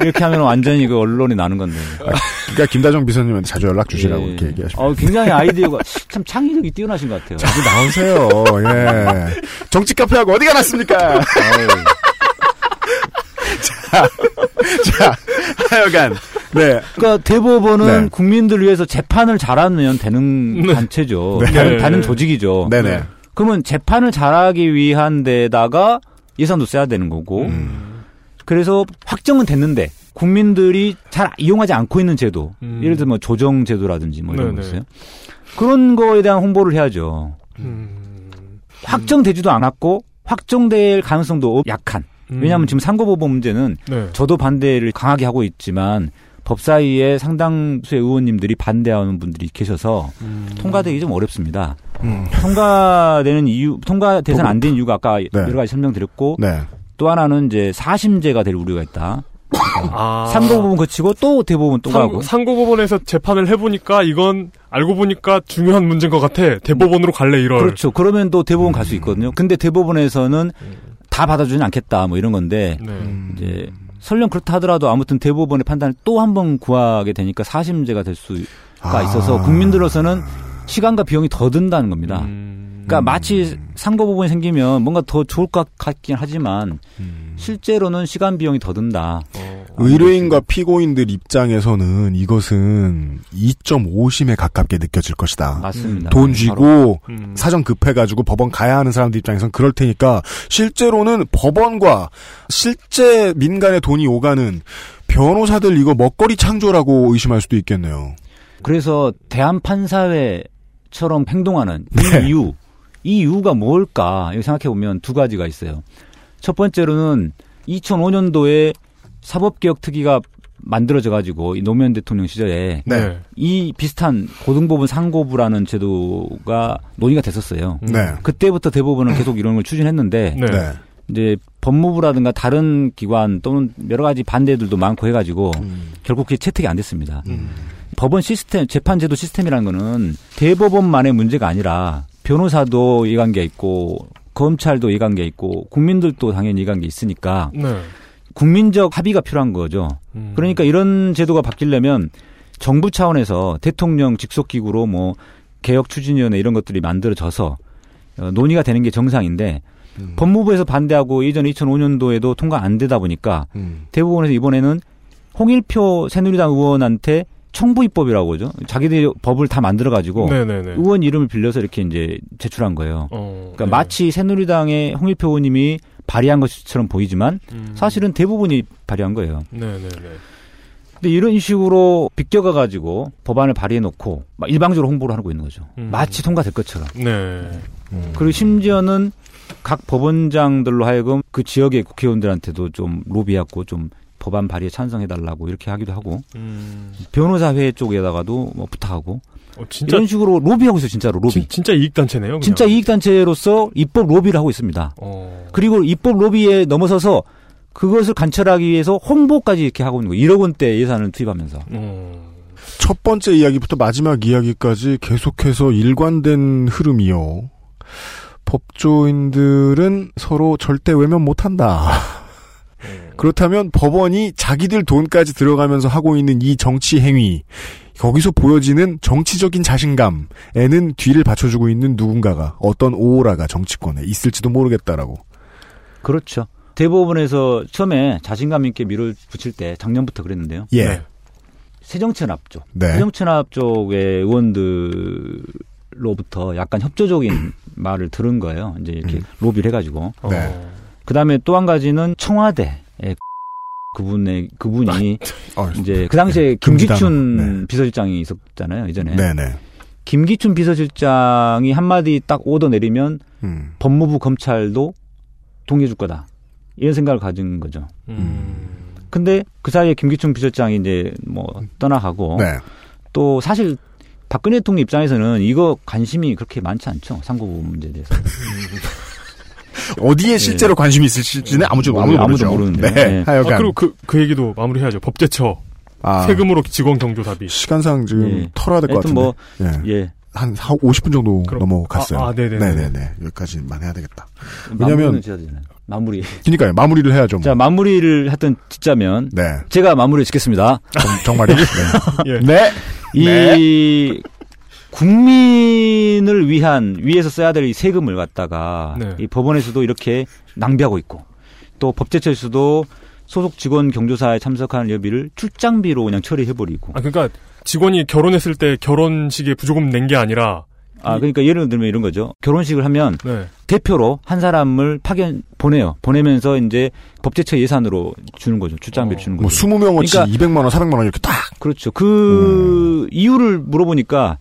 이렇게 하면 완전히 그 언론이 나는 건데. 그러니까 김다정 비서님한테 자주 연락 주시라고 예. 이렇게 얘기하시면. 어, 굉장히 아이디어가 참 창의력이 뛰어나신 것 같아요. 자주 나오세요. 예. 정치 카페하고 어디가 났습니까? 아유, 자, 하여간. 네. 그러니까 대법원은 네. 국민들을 위해서 재판을 잘하면 되는 단체죠. 네. 다른, 다른 조직이죠. 네네. 그러면 재판을 잘하기 위한 데다가 예산도 써야 되는 거고. 음. 그래서 확정은 됐는데 국민들이 잘 이용하지 않고 있는 제도, 음. 예를 들면 뭐 조정 제도라든지 뭐 이런 거 네네. 있어요. 그런 거에 대한 홍보를 해야죠. 음. 확정되지도 않았고 확정될 가능성도 약한. 음. 왜냐하면 지금 상고법원 문제는 네. 저도 반대를 강하게 하고 있지만 법사위에 상당수의 의원님들이 반대하는 분들이 계셔서 음. 통과되기 좀 어렵습니다. 음. 통과되는 이유, 통과돼서는 안 된 이유가 아까 여러 가지 설명드렸고 네. 또 하나는 이제 사심제가 될 우려가 있다. 아. 상고법원 거치고 또 대법원 또 가고. 상, 고법원에서 재판을 해보니까 이건 알고 보니까 중요한 문제인 것 같아. 대법원으로 갈래 이럴. 그렇죠. 그러면 또 대법원 갈 수 있거든요. 근데 대법원에서는 음. 다 받아주진 않겠다 뭐 이런 건데 네. 이제 설령 그렇다 하더라도 아무튼 대법원의 판단을 또 한 번 구하게 되니까 사심제가 될 수가 아. 있어서 국민들로서는 시간과 비용이 더 든다는 겁니다. 음. 그러니까 마치 상고법원이 생기면 뭔가 더 좋을 것 같긴 하지만 음. 실제로는 시간 비용이 더 든다. 어. 의뢰인과 피고인들 입장에서는 이것은 2.5심에 가깝게 느껴질 것이다. 맞습니다. 돈 바로. 쥐고 음. 사정 급해가지고 법원 가야 하는 사람들 입장에선 그럴 테니까 실제로는 법원과 실제 민간의 돈이 오가는 변호사들 이거 먹거리 창조라고 의심할 수도 있겠네요. 그래서 대한판사회 처럼 행동하는 네. 이 이유, 이 이유가 뭘까? 이거 생각해 보면 두 가지가 있어요. 첫 번째로는 2005년도에 사법개혁 특위가 만들어져 가지고 이 노무현 대통령 시절에 네. 이 비슷한 고등법원 상고부라는 제도가 논의가 됐었어요. 음. 네. 그때부터 대법원은 계속 이런 걸 추진했는데 네. 네. 이제 법무부라든가 다른 기관 또는 여러 가지 반대들도 많고 해가지고 음. 결국 그게 채택이 안 됐습니다. 음. 법원 시스템, 재판제도 시스템이라는 거는 대법원만의 문제가 아니라 변호사도 이해관계 있고 검찰도 이해관계 있고 국민들도 당연히 이해관계 있으니까 네. 국민적 합의가 필요한 거죠. 음. 그러니까 이런 제도가 바뀌려면 정부 차원에서 대통령 직속기구로 뭐 개혁 추진위원회 이런 것들이 만들어져서 어, 논의가 되는 게 정상인데 음. 법무부에서 반대하고 예전에 2005년도에도 통과 안 되다 보니까 음. 대법원에서 이번에는 홍일표 새누리당 의원한테 청부 입법이라고 하죠. 자기들이 법을 다 만들어 가지고 네네네. 의원 이름을 빌려서 이렇게 이제 제출한 거예요. 어, 그러니까 네. 마치 새누리당의 홍일표 의원님이 발의한 것처럼 보이지만 음. 사실은 대부분이 발의한 거예요. 네네네. 근데 이런 식으로 비껴가 가지고 법안을 발의해 놓고 막 일방적으로 홍보를 하고 있는 거죠. 음. 마치 통과될 것처럼. 네. 그리고 심지어는 각 법원장들로 하여금 그 지역의 국회의원들한테도 좀 로비하고 좀 법안 발의에 찬성해달라고 이렇게 하기도 하고 음. 변호사회 쪽에다가도 뭐 부탁하고 어, 진짜 이런 식으로 로비하고 있어요 진짜로 로비. 진, 진짜 이익 단체네요. 그냥. 진짜 이익단체로서 입법 로비를 하고 있습니다. 어. 그리고 입법 로비에 넘어서서 그것을 관철하기 위해서 홍보까지 이렇게 하고 있는 거예요. 1억 원대 예산을 투입하면서. 어. 첫 번째 이야기부터 마지막 이야기까지 계속해서 일관된 흐름이요. 법조인들은 서로 절대 외면 못한다. 그렇다면 법원이 자기들 돈까지 들어가면서 하고 있는 이 정치 행위, 거기서 보여지는 정치적인 자신감에는 뒤를 받쳐주고 있는 누군가가 어떤 오라가 정치권에 있을지도 모르겠다라고. 그렇죠. 대법원에서 처음에 자신감 있게 밀어붙일 때 작년부터 그랬는데요. 예. 네. 새정치연합 쪽. 네. 새정치연합 쪽의 의원들로부터 약간 협조적인 말을 들은 거예요. 이제 이렇게 음. 로비를 해가지고. 어. 네. 그 다음에 또 한 가지는 청와대의 그분의 그분이 어, 이제 그 당시에 네. 김기춘 비서실장이 있었잖아요 예전에. 네네. 김기춘 비서실장이 한마디 딱 오더 내리면 음. 법무부 검찰도 동의해줄 거다 이런 생각을 가진 거죠. 음. 근데 그 사이에 김기춘 비서실장이 이제 뭐 떠나가고 네. 또 사실 박근혜 대통령 입장에서는 이거 관심이 그렇게 많지 않죠 상고부 문제에 대해서. 어디에 실제로 관심이 있을지는 아무도 뭐, 아무도, 아무도 모르죠. 모르는데. 네. 네. 하여간 아, 그리고 그, 그 얘기도 마무리해야죠. 법제처. 아, 세금으로 직원 경조사비. 시간상 지금 예. 털어야 될것 하여튼 같은데. 뭐 예. 예. 한 4, 50분 정도 그럼- 넘어갔어요. 아, 아, 네네네. 네네네. 여기까지만 해야 되겠다. 왜냐면-. 마무리. 그러니까요. 마무리를 해야죠. 뭐. 자 마무리를 하여튼 짓자면 네. 제가 마무리를 짓겠습니다. 정, 정말요? 네. 예. 네. 이 국민을 위한 위에서 써야 될 이 세금을 갖다가 네. 이 법원에서도 이렇게 낭비하고 있고 또 법제처에서도 소속 직원 경조사에 참석하는 여비를 출장비로 그냥 처리해버리고 아, 그러니까 직원이 결혼했을 때 결혼식에 부조금 낸 게 아니라. 아 그러니까 예를 들면 이런 거죠 결혼식을 하면 네. 대표로 한 사람을 파견 보내요 보내면서 이제 법제처 예산으로 주는 거죠 출장비를 어. 주는 뭐 거죠 20명어치 그러니까- 200만 원, 400만 원 이렇게 딱. 그렇죠 그 이유를 물어보니까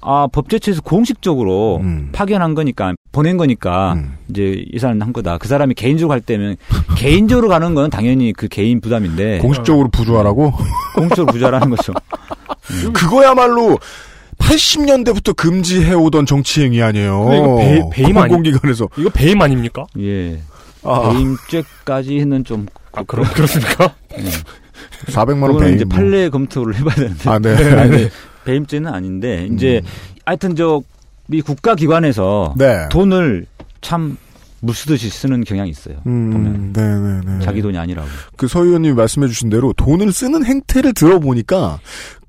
아 법제처에서 공식적으로 음. 파견한 거니까 보낸 거니까 음. 이제 예산을 한 거다. 그 사람이 개인적으로 갈 때면 개인적으로 가는 건 당연히 그 개인 부담인데 공식적으로 부조하라고? 공적으로 부자라는 거죠. 그거야말로 80년대부터 금지해 오던 정치 행위 아니에요. 근데 이거 배- 배임 아니- 공공기관에서. 이거 배임 아닙니까? 예. 아, 배임죄까지는 좀 아, 그럼, 그렇습니까? 400만원 그거는 배임. 이제 뭐. 판례 검토를 해봐야 되는데 아, 네. 아니, 네. 배임죄는 아닌데 이제 하여튼 저 이 국가기관에서 네. 돈을 참 물쓰듯이 쓰는 경향이 있어요. 음, 보면 네네네. 자기 돈이 아니라고. 그 서 의원님이 말씀해주신 대로 돈을 쓰는 행태를 들어보니까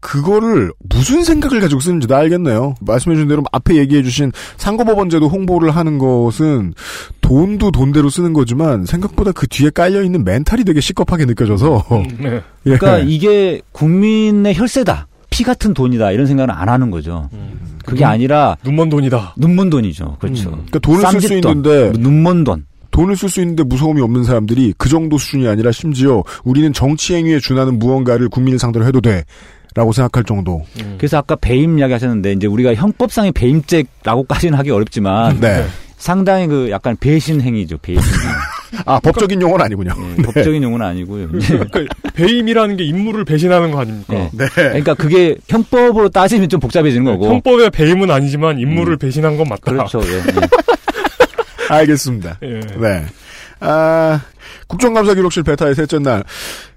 그거를 무슨 생각을 가지고 쓰는지도 알겠네요. 말씀해주신 대로 앞에 얘기해주신 상고법원제도 홍보를 하는 것은 돈도 돈대로 쓰는 거지만 생각보다 그 뒤에 깔려 있는 멘탈이 되게 시겁하게 느껴져서 네. 예. 그러니까 이게 국민의 혈세다. 피 같은 돈이다. 이런 생각은 안 하는 거죠. 그게 아니라 눈먼 돈이다. 눈먼 돈이죠. 그렇죠. 그러니까 돈을 쓸 수 있는데 눈먼 돈. 돈을 쓸 수 있는데 무서움이 없는 사람들이 그 정도 수준이 아니라 심지어 우리는 정치 행위에 준하는 무언가를 국민을 상대로 해도 돼 라고 생각할 정도. 그래서 아까 배임 이야기 하셨는데 이제 우리가 형법상의 배임죄라고까지는 하기 어렵지만 네. 상당히 그 약간 배신 행위죠. 배신. 아 법적인 용어는 아니군요. 네, 법적인 용어는 아니고요. 그러니까 배임이라는 게 인물을 배신하는 거 아닙니까? 네. 네. 그러니까 그게 형법으로 따지면 좀 복잡해지는 거고. 형법의 배임은 아니지만 인물을 배신한 건 맞다. 그렇죠. 예, 예. 알겠습니다. 예. 네. 아, 국정감사 기록실 베타의 셋째 날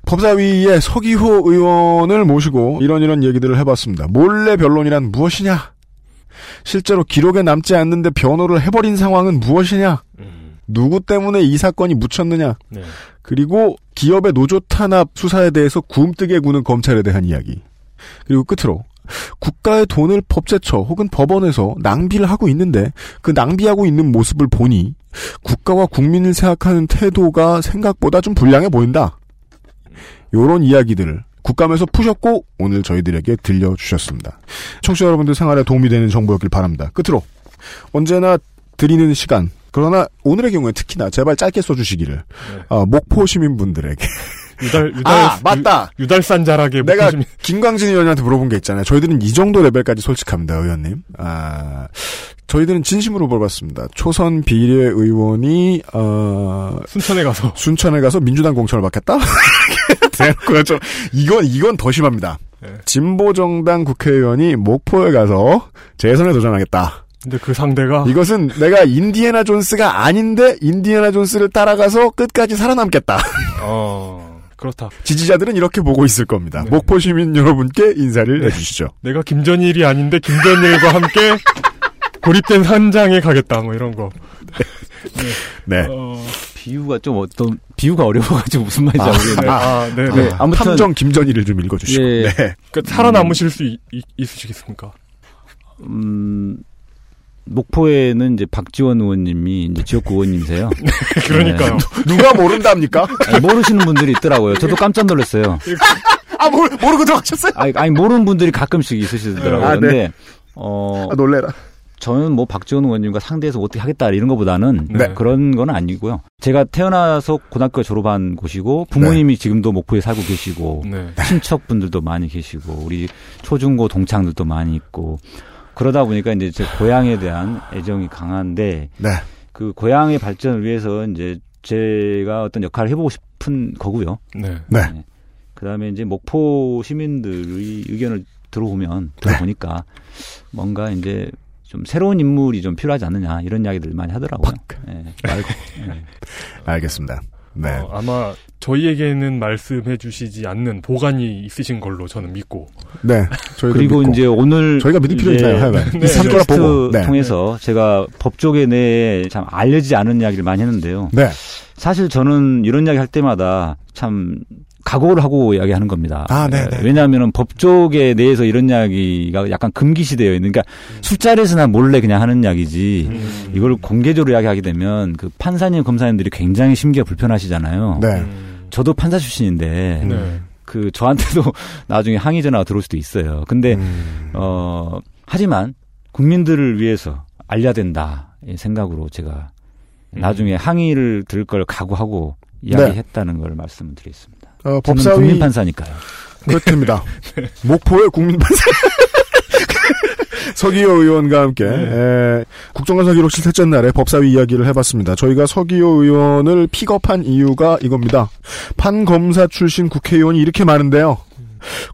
법사위의 서기호 의원을 모시고 이런 이런 얘기들을 해봤습니다. 몰래 변론이란 무엇이냐? 실제로 기록에 남지 않는데 변호를 해버린 상황은 무엇이냐? 음, 누구 때문에 이 사건이 묻혔느냐? 네. 그리고 기업의 노조 탄압 수사에 대해서 굼뜨게 구는 검찰에 대한 이야기. 그리고 끝으로 국가의 돈을 법제처 혹은 법원에서 낭비를 하고 있는데 그 낭비하고 있는 모습을 보니 국가와 국민을 생각하는 태도가 생각보다 좀 불량해 보인다. 요런 이야기들을 국감에서 푸셨고 오늘 저희들에게 들려주셨습니다. 청취자 여러분들 생활에 도움이 되는 정보였길 바랍니다. 끝으로 언제나 드리는 시간 그러나 오늘의 경우에 특히나 제발 짧게 써주시기를 어, 목포 시민분들에게 유달 유달 아 맞다 유, 달산 자락에 내가 목포시민- 김광진 의원한테 물어본 게 있잖아요. 저희들은 이 정도 레벨까지 솔직합니다, 의원님. 아, 저희들은 진심으로 물어봤습니다. 초선 비례 의원이 어, 순천에 가서 순천에 가서 민주당 공천을 받겠다? 대놓고 좀 이건 이건 더 심합니다. 네. 진보 정당 국회의원이 목포에 가서 재선에 도전하겠다. 근데 그 상대가 이것은 내가 인디애나 존스가 아닌데 인디애나 존스를 따라가서 끝까지 살아남겠다. 어 그렇다. 지지자들은 이렇게 보고 있을 겁니다. 네. 목포 시민 여러분께 인사를 해주시죠. 내가 김전일이 아닌데 김전일과 함께 고립된 산장에 가겠다 뭐 이런 거. 네. 어, 비유가 좀 어떤 비유가 어려워가지고 무슨 말인지 아, 모르겠는데. 아, 네, 네, 네. 아무튼 탐정 김전일을 좀 읽어주시고. 예. 네. 그 살아남으실 수 있, 있, 있으시겠습니까? 음, 목포에는 이제 박지원 의원님이 이제 지역구 의원님이세요. 그러니까요. 누가 모른답니까? 아니, 모르시는 분들이 있더라고요. 저도 깜짝 놀랐어요. 아, 모르, 모르고 들어가셨어요? 아니, 아니, 모르는 분들이 가끔씩 있으시더라고요. 아, 네. 근데 어 아, 놀래라. 저는 뭐 박지원 의원님과 상대해서 어떻게 하겠다 이런 것보다는 네. 그런 건 아니고요. 제가 태어나서 고등학교 졸업한 곳이고 네. 부모님이 지금도 목포에 살고 계시고 네. 친척분들도 많이 계시고 우리 초중고 동창들도 많이 있고 그러다 보니까 이제 제 고향에 대한 애정이 강한데 네. 그 고향의 발전을 위해서 이제 제가 어떤 역할을 해보고 싶은 거고요. 네. 네. 그다음에 이제 목포 시민들의 의견을 들어보면 들어보니까 뭔가 이제 좀 새로운 인물이 좀 필요하지 않느냐 이런 이야기들 많이 하더라고요. 예, 말고. 예. 알겠습니다. 네. 어, 아마 저희에게는 말씀해 주시지 않는 보관이 있으신 걸로 저는 믿고. 네. 저희도 그리고 믿고. 이제 오늘 저희가 믿을 필요 있나요? 네, 네. 거라 보고. 게스트 네. 통해서 제가 법조계 내에 참 알려지지 않은 이야기를 많이 했는데요. 네. 사실 저는 이런 이야기 할 때마다 참 각오를 하고 이야기하는 겁니다. 아, 네, 네. 왜냐하면 법조계 내에서 이런 이야기가 약간 금기시되어 있는, 그러니까 술자리에서나 몰래 그냥 하는 이야기지. 음. 이걸 공개적으로 이야기하게 되면 그 판사님, 검사님들이 굉장히 심기가 불편하시잖아요. 네. 음. 저도 판사 출신인데 네. 그 저한테도 나중에 항의 전화가 들어올 수도 있어요. 근데 음. 어 하지만 국민들을 위해서 알려야 된다 이 생각으로 제가 음. 나중에 항의를 들을 걸 각오하고 이야기했다는 걸 말씀을 드리겠습니다. 어, 법사위 국민 판사니까요. 그렇답니다. 목포의 국민 판사. 서기호 의원과 함께 에, 국정감사 기록실 셋째 날에 법사위 이야기를 해봤습니다. 저희가 서기호 의원을 픽업한 이유가 이겁니다. 판검사 출신 국회의원이 이렇게 많은데요.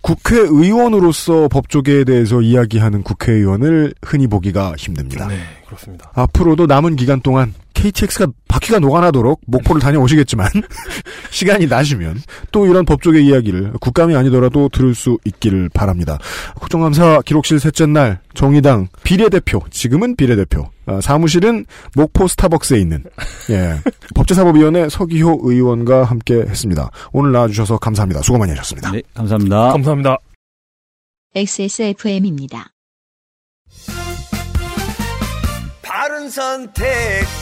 국회의원으로서 법조계에 대해서 이야기하는 국회의원을 흔히 보기가 힘듭니다. 네, 그렇습니다. 앞으로도 남은 기간 동안 KTX가 바퀴가 녹아나도록 목포를 다녀오시겠지만 시간이 나시면 또 이런 법조계 이야기를 국감이 아니더라도 들을 수 있기를 바랍니다. 국정감사 기록실 셋째 날 정의당 비례대표 지금은 비례대표 아, 사무실은 목포 스타벅스에 있는 예, 법제사법위원회 서기호 의원과 함께 했습니다. 오늘 나와주셔서 감사합니다. 수고 많이 하셨습니다. 네, 감사합니다. 감사합니다. XSFM입니다. 선택,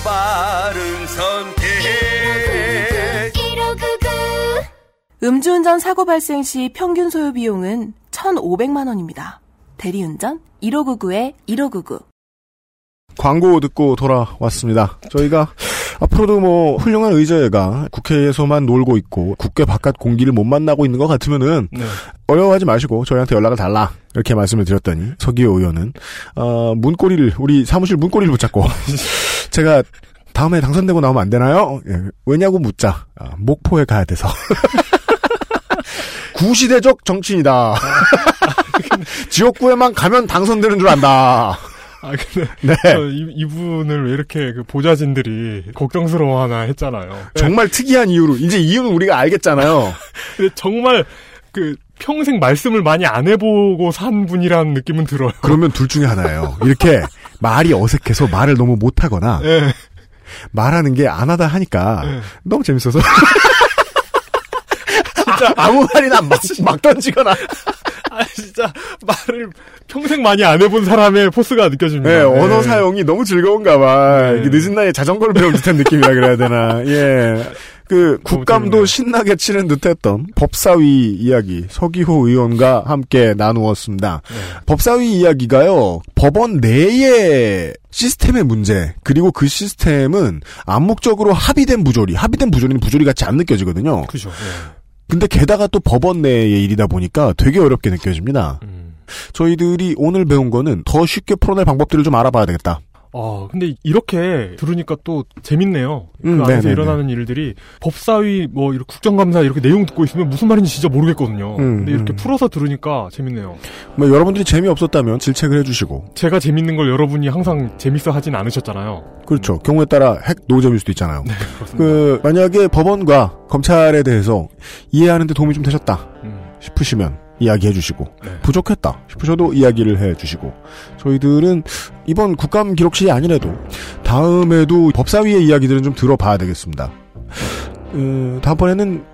바른 선택. 음주운전 사고 발생 시 평균 소요 비용은 1,500만 원입니다. 대리운전 1599에 1599. 광고 듣고 돌아왔습니다. 저희가 앞으로도 뭐 훌륭한 의제가 국회에서만 놀고 있고 국회 바깥 공기를 못 만나고 있는 것 같으면은 네. 어려워하지 마시고 저희한테 연락을 달라 이렇게 말씀을 드렸더니 서기호 의원은 어, 문고리를 우리 사무실 문고리를 붙잡고 제가 다음에 당선되고 나오면 안 되나요? 예, 왜냐고 묻자 아, 목포에 가야 돼서 구시대적 정치인이다. 지역구에만 가면 당선되는 줄 안다. 아, 근데 네. 저 이, 이분을 왜 이렇게 그 보좌진들이 걱정스러워하나 했잖아요. 정말 특이한 이유로 이제 이유는 우리가 알겠잖아요. 근데 정말 그 평생 말씀을 많이 안 해보고 산 분이라는 느낌은 들어요. 그러면 둘 중에 하나예요. 이렇게 말이 어색해서 말을 너무 못하거나 예. 말하는 게 안 하다 하니까 네. 너무 재밌어서 진짜 아무 말이나 막, 막 던지거나 아, 진짜 말을 평생 많이 안 해본 사람의 포스가 느껴집니다. 네, 언어 예. 사용이 너무 즐거운가 봐. 네. 늦은 나이에 자전거를 배운 듯한 느낌이라 그래야 되나. 예. 그 국감도. 신나게 치른 듯했던 법사위 이야기 서기호 의원과 함께 나누었습니다. 네. 법사위 이야기가요 법원 내의 시스템의 문제 그리고 그 시스템은 암묵적으로 합의된 부조리 합의된 부조리는 부조리 같이 안 느껴지거든요. 그죠. 네. 근데 게다가 또 법원 내의 일이다 보니까 되게 어렵게 느껴집니다. 음. 저희들이 오늘 배운 거는 더 쉽게 풀어낼 방법들을 좀 알아봐야 되겠다. 아, 근데 이렇게 들으니까 또 재밌네요. 음, 그 안에서 네네네. 일어나는 일들이 법사위 뭐 이렇게 국정감사 이렇게 내용 듣고 있으면 무슨 말인지 진짜 모르겠거든요. 음, 근데 이렇게 음. 풀어서 들으니까 재밌네요. 뭐 여러분들이 재미없었다면 질책을 해주시고 제가 재밌는 걸 여러분이 항상 재밌어 하진 않으셨잖아요. 그렇죠. 경우에 따라 핵 노잼일 수도 있잖아요. 네. 그 만약에 법원과 검찰에 대해서 이해하는데 도움이 좀 되셨다 음, 싶으시면 이야기해 주시고 네. 부족했다 싶으셔도 이야기를 해 주시고 저희들은 이번 국감 기록실이 아니라도 다음에도 법사위의 이야기들은 좀 들어봐야 되겠습니다. 어, 다음번에는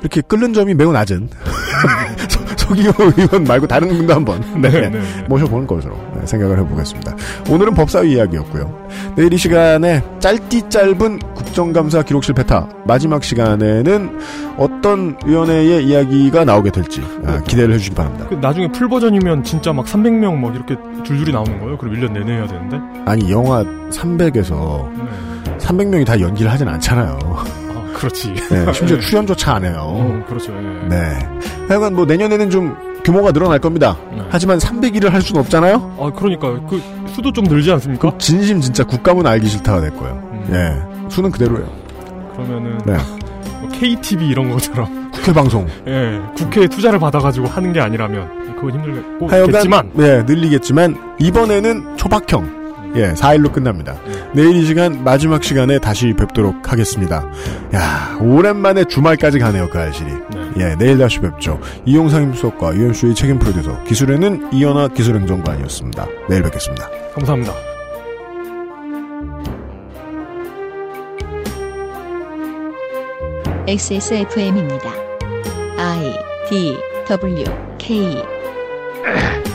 이렇게 끓는 점이 매우 낮은 서- 서기호 의원 말고 다른 분도 한번 네, 네, 네. 모셔보는 것으로 네, 생각을 해보겠습니다. 오늘은 법사위 이야기였고요. 내일 이 시간에 짧디 짧은 국정감사 기록실 베타 마지막 시간에는 어떤 위원회의 이야기가 나오게 될지 아, 기대를 해주시기 바랍니다. 그 나중에 풀 버전이면 진짜 막 300명 막 이렇게 줄줄이 나오는 거예요. 그럼 1년 내내 해야 되는데. 아니 영화 300에서 네. 300명이 다 연기를 하진 않잖아요. 아, 그렇지. 네, 심지어 출연조차 안 해요. 어, 그렇죠. 예. 네. 하여간 뭐 내년에는 좀 규모가 늘어날 겁니다. 네. 하지만 300일을 할 수는 없잖아요. 아, 그러니까 그 수도 좀 늘지 않습니까? 진심 진짜 국감은 알기 싫다가 될 거예요. 음. 예. 수는 그대로예요. 그러면은 네. 뭐 KTV 이런 것처럼 국회 방송. 예, 국회에 투자를 받아가지고 하는 게 아니라면 그건 힘들겠고 하여간 네, 늘리겠지만 이번에는 초박형. 예, 4일로 끝납니다. 내일 이 시간 마지막 시간에 다시 뵙도록 하겠습니다. 야, 오랜만에 주말까지 가네요, 그 알실이. 네. 예, 내일 다시 뵙죠. 이용상 임수석과 유현수의 책임 프로듀서, 기술에는 이현아 기술행정관이었습니다. 내일 뵙겠습니다. 감사합니다. XSFM입니다. I D W K